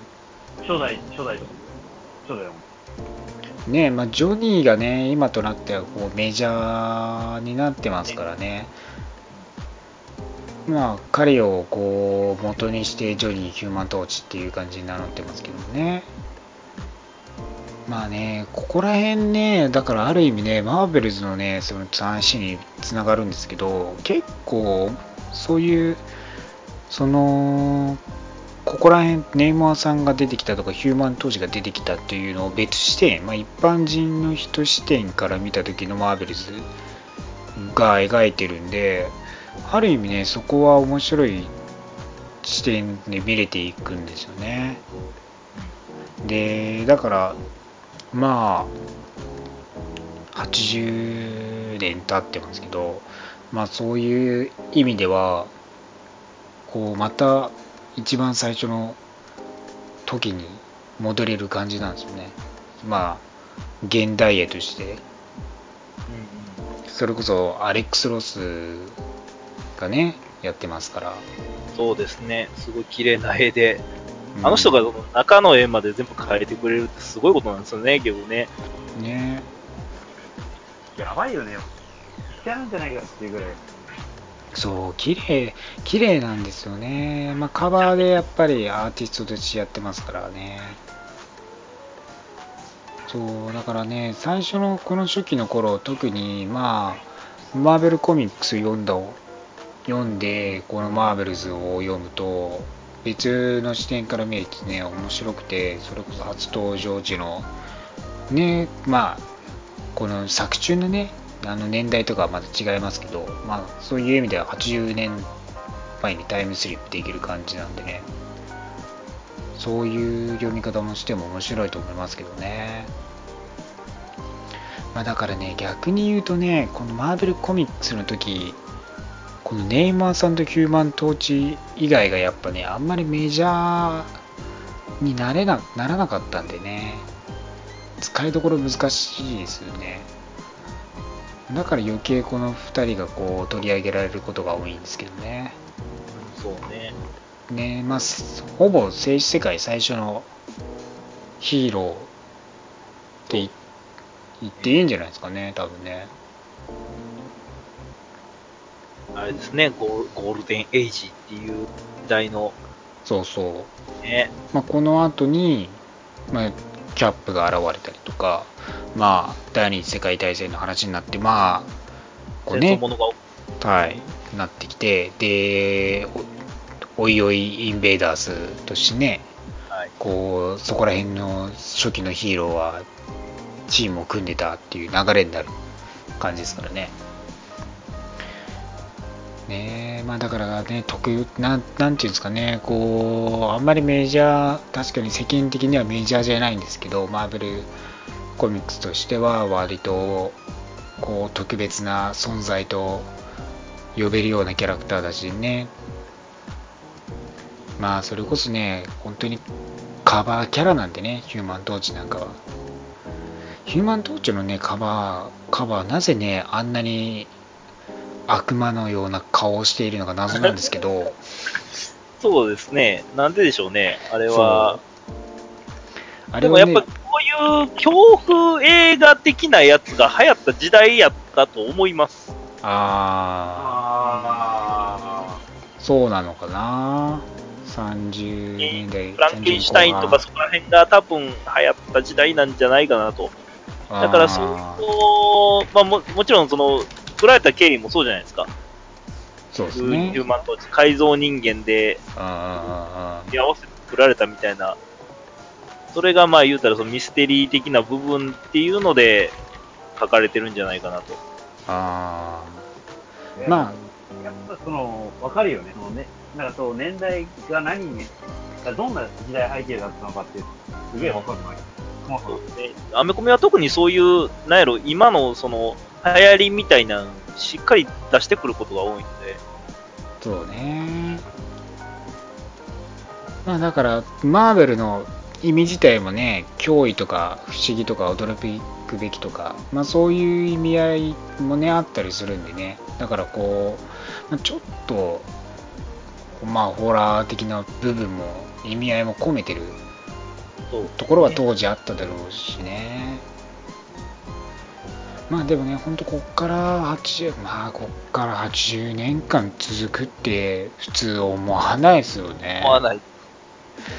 Speaker 4: 初代、初代とか。初代はも
Speaker 3: ねえ、まあ、ジョニーがね、今となってはこうメジャーになってますからね。まあ、彼をこう元にしてジョニー・ヒューマントーチっていう感じになってますけどね。まあね、ここら辺ね、だからある意味ね、マーベルズのね、その話につながるんですけど、結構、そういう、その、ここら辺、ネイマーさんが出てきたとか、ヒューマン当時が出てきたっていうのを別視点、まあ、一般人の人視点から見た時のマーベルズが描いてるんで、ある意味ね、そこは面白い視点で見れていくんですよね。で、だから、まあ、80年経ってますけど、まあそういう意味では、こうまた一番最初の時に戻れる感じなんですよね。まあ、現代絵として。それこそアレックス・ロスがね、やってますから。
Speaker 2: そうですね。すごい綺麗な絵で、
Speaker 3: うん
Speaker 2: あの人が中の絵まで全部描いてくれるってすごいことなんですよね、結構ね。
Speaker 3: ね
Speaker 4: う。やばいよね。来ちゃうんじゃないかっていうぐらい。
Speaker 3: そう、綺麗、綺麗なんですよね。まあ、カバーでやっぱりアーティストとしてやってますからね。そう、だからね、最初のこの初期の頃、特に、まあ、マーベルコミックス読んだ、読んで、このマーベルズを読むと、別の視点から見るとね、面白くて、それこそ初登場時の、ね、まあ、この作中のね、あの年代とかはまた違いますけど、まあ、そういう意味では80年前にタイムスリップできる感じなんでね、そういう読み方もしても面白いと思いますけどね。まあ、だからね、逆に言うとね、このマーベルコミックスの時、このネイマーさんとヒューマントーチ以外がやっぱね、あんまりメジャーになれなならなかったんでね、使いどころ難しいですよね。だから余計この2人がこう取り上げられることが多いんですけどね。
Speaker 2: そうね。
Speaker 3: ねまあ、ほぼ政治世界最初のヒーローってい言っていいんじゃないですかね、多分ね。
Speaker 2: あれですね、ゴールデンエイジっていう時代の
Speaker 3: そうそう。
Speaker 2: ね、
Speaker 3: まあ、この後に、まあ、キャップが現れたりとか、まあ、第二次世界大戦の話になって、まあ、こうね
Speaker 2: 戦争、ものが
Speaker 3: はい、なってきて、で、おおいおいインベーダーズとしてね、
Speaker 2: はい、
Speaker 3: こう、そこら辺の初期のヒーローは、チームを組んでたっていう流れになる感じですからね。ね、まあだからね、特有、な、なんていうんですかね、こう、あんまりメジャー、確かに世間的にはメジャーじゃないんですけど、マーベルコミックスとしては割と、こう、特別な存在と呼べるようなキャラクターたちでね、まあそれこそね、本当にカバーキャラなんでね、ヒューマントーチなんかは。ヒューマントーチのね、カバー、カバー、なぜね、あんなに悪魔のような顔をしているのが謎なんですけど、
Speaker 2: そうですね。なんででしょうね。あれは。
Speaker 3: あれはね
Speaker 2: でもやっぱ、こういう恐怖映画的なやつが流行った時代やったと思います。
Speaker 3: あ
Speaker 4: あ
Speaker 3: ー、そうなのかな。30年代、
Speaker 2: フランケンシュタインとかそこら辺が多分流行った時代なんじゃないかなと。だからそうまあも、もちろんその、作られた経緯もそうじゃないですか。
Speaker 3: そうです
Speaker 2: ヒュ
Speaker 3: ね
Speaker 2: ー。マントーチ、改造人間で、
Speaker 3: あ
Speaker 2: に合わせて作られたみたいな。それがまあ言うたらそのミステリー的な部分っていうので書かれてるんじゃないかなと。
Speaker 3: ーあ
Speaker 4: ー
Speaker 3: ま
Speaker 4: やっぱその、わかるよね。そのね、なんかそう、年代が何にどんな時代背景だったのかって、すげえわかんない。もう
Speaker 2: ねアメコミは特にそういう、なんやろ、今のその、流行りみたいなのしっかり出してくることが多いので、
Speaker 3: そうね。まあだから、マーベルの意味自体もね、脅威とか不思議とか驚くべきとか、まあそういう意味合いもね、あったりするんでね。だからこう、まあちょっと、まあホラー的な部分も意味合いも込めてるところは当時あっただろうしね。まあでもね、ほんとこっから80、まあこっから80年間続くって普通思わないですよね。
Speaker 2: 思わない。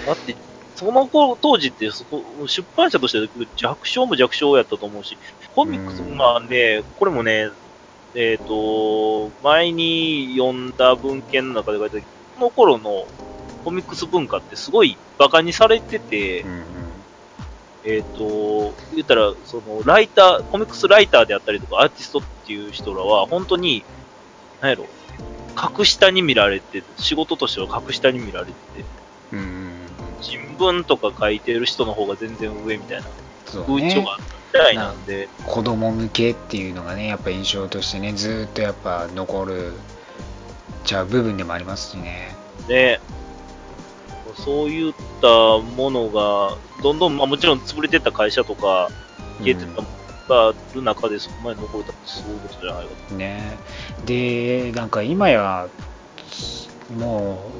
Speaker 2: だって、その頃、当時ってそこ、出版社として弱小も弱小やったと思うし、コミックス、
Speaker 3: うん
Speaker 2: まあね、これもね、えっ、と、前に読んだ文献の中で書いてあるこの頃のコミックス文化ってすごい馬鹿にされてて、
Speaker 3: うんうん
Speaker 2: えっ、と、言ったら、その、ライター、コミックスライターであったりとか、アーティストっていう人らは、本当に、なんやろ、格下に見られて、仕事としては格下に見られてて、
Speaker 3: うん。
Speaker 2: 新聞とか書いてる人の方が全然上みたいな
Speaker 3: そうね。
Speaker 2: 風潮があったみたいなんで、
Speaker 3: 子供向けっていうのがねやっぱ印象としてねずーっとやっぱ残るちゃう部分でもありますしね。
Speaker 2: ね、そういったものが、どんどん、まあもちろん潰れてった会社とか、消えてったものがある中で、そこまで残れたってそういうことじゃないかと。
Speaker 3: ねでなんか今やも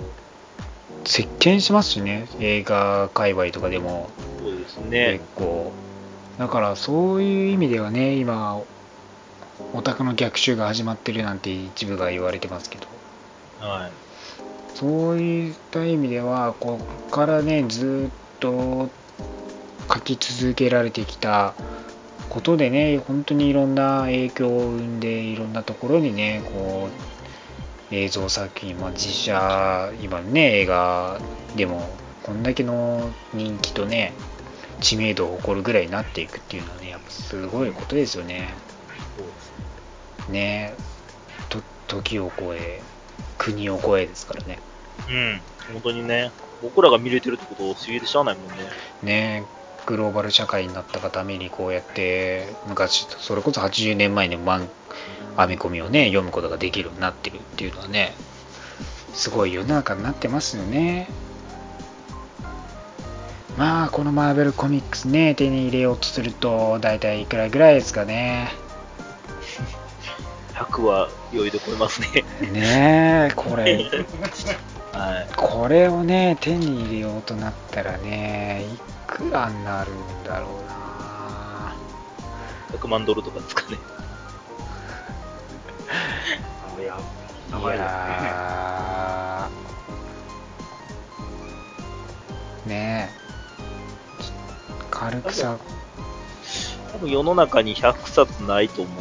Speaker 3: う席巻しますしね映画界隈とかでも
Speaker 2: そうです
Speaker 3: 結
Speaker 2: ね。
Speaker 3: 構だからそういう意味ではね今オタクの逆襲が始まってるなんて一部が言われてますけど
Speaker 2: はい。
Speaker 3: そういった意味ではこっからねずっと書き続けられてきたことでね本当にいろんな影響を生んでいろんなところにねこう映像作品、まあ、実写今ね映画でもこんだけの人気とね知名度を誇るぐらいになっていくっていうのはねやっぱすごいことですよね。ねと時を超え国を超えですからね
Speaker 2: うん。本当にね、僕らが見れてるってことを不思議でしゃあないもんね。
Speaker 3: ねグローバル社会になったがためにこうやって昔それこそ80年前の漫編み込みをね読むことができるようになってるっていうのはねすごい世の中になってますよねまあこのマーベルコミックスね手に入れようとすると大体いくらぐらいですかね
Speaker 2: 100は余裕で超えますね。
Speaker 3: ねえこれ
Speaker 2: はい。
Speaker 3: これをね手に入れようとなったらねいくらになるんだろうな
Speaker 2: 100万ドルとかですかね。
Speaker 4: いや。
Speaker 3: やーねえ軽くさ
Speaker 2: 多分世の中に100冊ないと思うん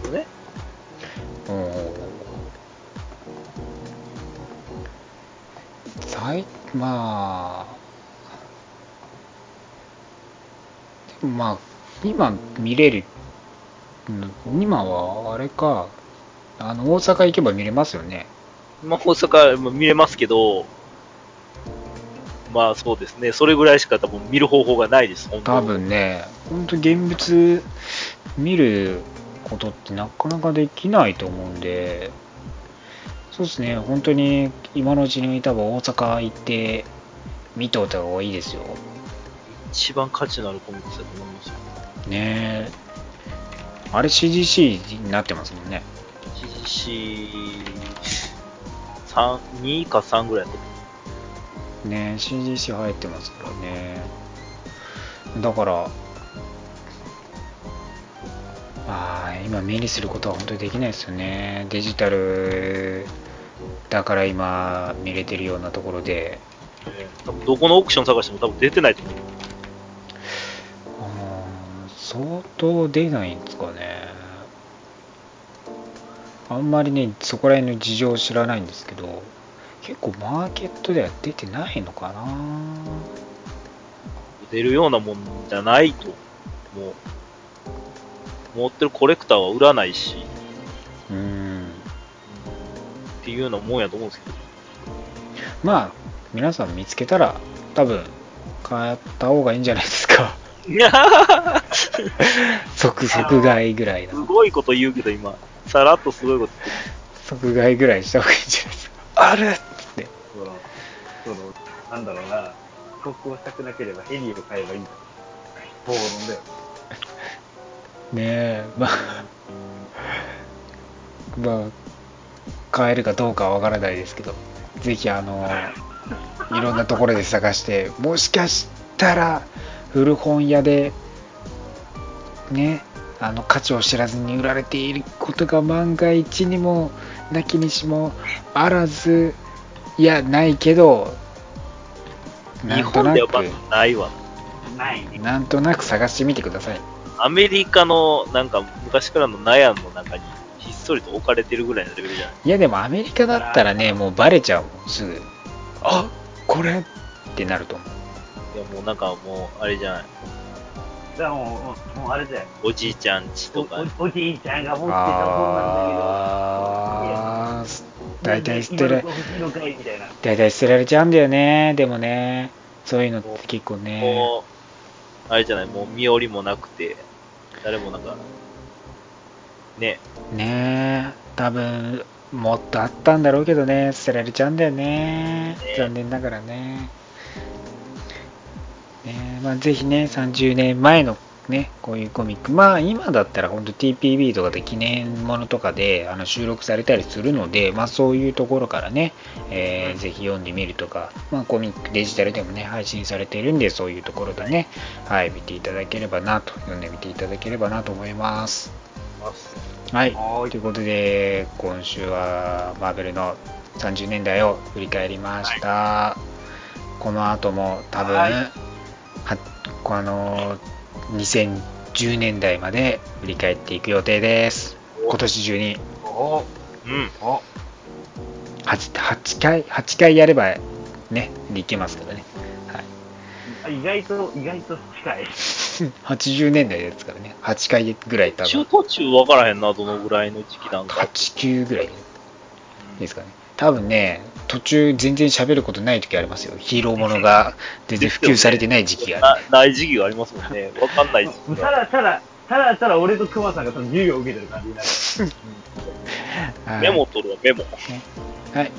Speaker 2: ですよね。
Speaker 3: うん最まあでもまあ今見れるうん今はあれかあの大阪行けば見れますよね。
Speaker 2: まあ、大阪も見れますけど、まあそうですね、それぐらいしか多分見る方法がないです、
Speaker 3: 多分ね本当現物見ることってなかなかできないと思うんでそうですね。本当に今のうちに多分大阪行って見といた方がいいですよ。
Speaker 2: 一番価値のあるコミックスだと思いますよ。
Speaker 3: ねえ。あれ CGC になってますもんね。
Speaker 2: GC、3、2か3ぐらいだと。
Speaker 3: ねえ CGC 入ってますからね。だからああ今目にすることは本当にできないですよね。デジタルだから今見れてるようなところで。
Speaker 2: えー多分どこのオークション探しても多分出てないと思う。
Speaker 3: 相当出ないんですかね。あんまりねそこら辺の事情を知らないんですけど結構マーケットでは出てないのかな。
Speaker 2: 出るようなもんじゃないと、もう、持ってるコレクターは売らないし、
Speaker 3: うん
Speaker 2: っていうようなもんやと思うんですけど。
Speaker 3: まあ皆さん見つけたら多分買った方がいいんじゃないですか。即即買いぐらい
Speaker 2: す
Speaker 3: な
Speaker 2: ごいこと言うけど今、さらっとすごいこと言って。
Speaker 3: 即買いぐらいした方がいいんじゃないですか。あるっつって。
Speaker 4: その、その、なんだろうな、帰国をしたくなければヘリを買えばいいんだ。暴論だよ。
Speaker 3: ねえまあまあ買えるかどうかはわからないですけどぜひあのいろんなところで探してもしかしたら古本屋でねあの価値を知らずに売られていることが万が一にもなきにしもあらずいやないけどな
Speaker 2: 日
Speaker 3: んとなく
Speaker 2: ずないわ。
Speaker 4: ないね。
Speaker 3: なんとなく探してみてください
Speaker 2: アメリカのなんか昔からのナヤンの中にひっそりと置かれてるぐらいのレベルじゃない
Speaker 3: いやでもアメリカだったらねもうバレちゃうもんすぐ。あこれ？ってなると思う。
Speaker 2: いやもうなんかもうあれじゃない。
Speaker 4: だからもう、もうあれだよ。
Speaker 2: おじいちゃんち
Speaker 4: お
Speaker 2: とか、
Speaker 4: おおじいちゃんが持ってた本なんだけど、
Speaker 3: 大体捨てら
Speaker 4: 今の子欲しいのかいみたいな。
Speaker 3: 大体捨てられちゃうんだよねでもね。そういうのって結構ね。
Speaker 2: もう、あれじゃない、もう身寄りもなくて、誰もなんか、ね、
Speaker 3: ねえ。多分もっとあったんだろうけどね。捨てられちゃうんだよね。残念ながらね。ねえ。まあ、ぜひね30年前のねこういうコミック。まあ今だったら本当 TPB とかで記念ものとかであの収録されたりするのでまあそういうところからね、えーぜひ読んでみるとか、まあ、コミックデジタルでもね配信されているんでそういうところでねはい見ていただければなと読んでみていただければなと思いますはい。
Speaker 4: はーい。
Speaker 3: ということで今週はマーベルの30年代を振り返りました、この後も多分、
Speaker 4: はい。
Speaker 3: はあの2010年代まで振り返っていく予定です。今年中に。
Speaker 4: お。
Speaker 2: うん、
Speaker 4: お。
Speaker 3: 8, 8回8回やればねいけますからね、はい、
Speaker 4: 意外と、意外と近い。
Speaker 3: 80年代ですからね8回ぐらい多
Speaker 2: 中
Speaker 3: 分
Speaker 2: 途中分からへんな、どのぐらいの時期なんか。
Speaker 3: 89ぐらい
Speaker 2: うん
Speaker 3: ですかね。多分ね、途中全然喋ることない時ありますよ。ヒーローものが全然普及されてない時期があ
Speaker 2: なない時期がありますもんね。分かんない時期が。
Speaker 4: た だただ、ただただ俺と熊さんがその授業を受けてる感じに
Speaker 2: メモ取るわ、メモ。
Speaker 3: はい。っ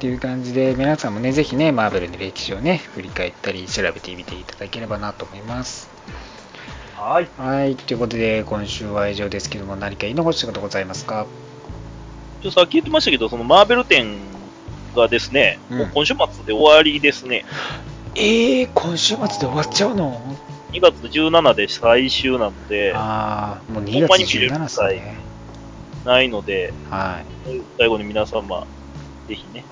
Speaker 3: ていう感じで、皆さんもね、ぜひね、マーベルの歴史をね、振り返ったり、調べてみていただければなと思います。
Speaker 4: はい。
Speaker 3: はい。ということで、今週は以上ですけども、何か言い残したことございますか？
Speaker 2: ちょさっき言ってましたけど、そのマーベル展がですね、
Speaker 3: うん
Speaker 2: もう今週末で終わりですね。
Speaker 3: えー、今週末で終わっちゃうの
Speaker 2: ？2月17で最終なので、
Speaker 3: あー、もう2月
Speaker 2: ほんまに見れる
Speaker 3: 17ですね。
Speaker 2: ないので、
Speaker 3: はい。
Speaker 2: 最後に皆様、ぜひね。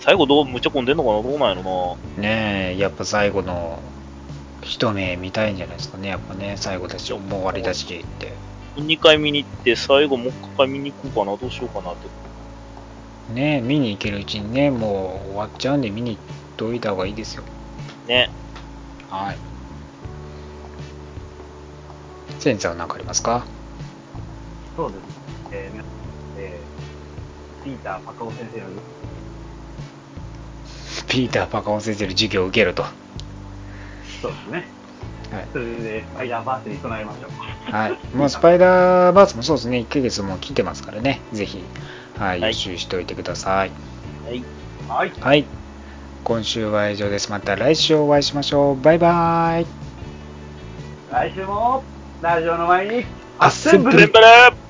Speaker 2: 最後どう、むっちゃ混んでんのかな？どうなんやろ
Speaker 3: ねえ、やっぱ最後の一目見たいんじゃないですかね、やっぱね、最後だし、もう終わりだしって。
Speaker 2: な。2回見に行って、最後もう一回見に行こうかな？どうしようかなって。
Speaker 3: ねえ、見に行けるうちにね、もう終わっちゃうんで見に行っといた方がいいですよ。
Speaker 2: ね。
Speaker 3: はい。センさんは何かありますか？
Speaker 4: そうです。えー皆さんえーピーター・パカオ先生の
Speaker 3: ピーター・パカオン先生の授業を受けると。は
Speaker 4: そうですね。
Speaker 3: い。
Speaker 4: それで、スパイダーバースに備えましょう。
Speaker 3: はい。もうスパイダーバースもそうですね、1ヶ月も来てますからね、ぜひ、はい、
Speaker 2: はい
Speaker 3: 予習しておいてください。
Speaker 2: はい。
Speaker 4: はい。
Speaker 3: はい。今週は以上です。また来週お会いしましょう。バイバイ。
Speaker 4: 来週も、ラジオの前に、
Speaker 3: アッセン
Speaker 2: ブレンブレン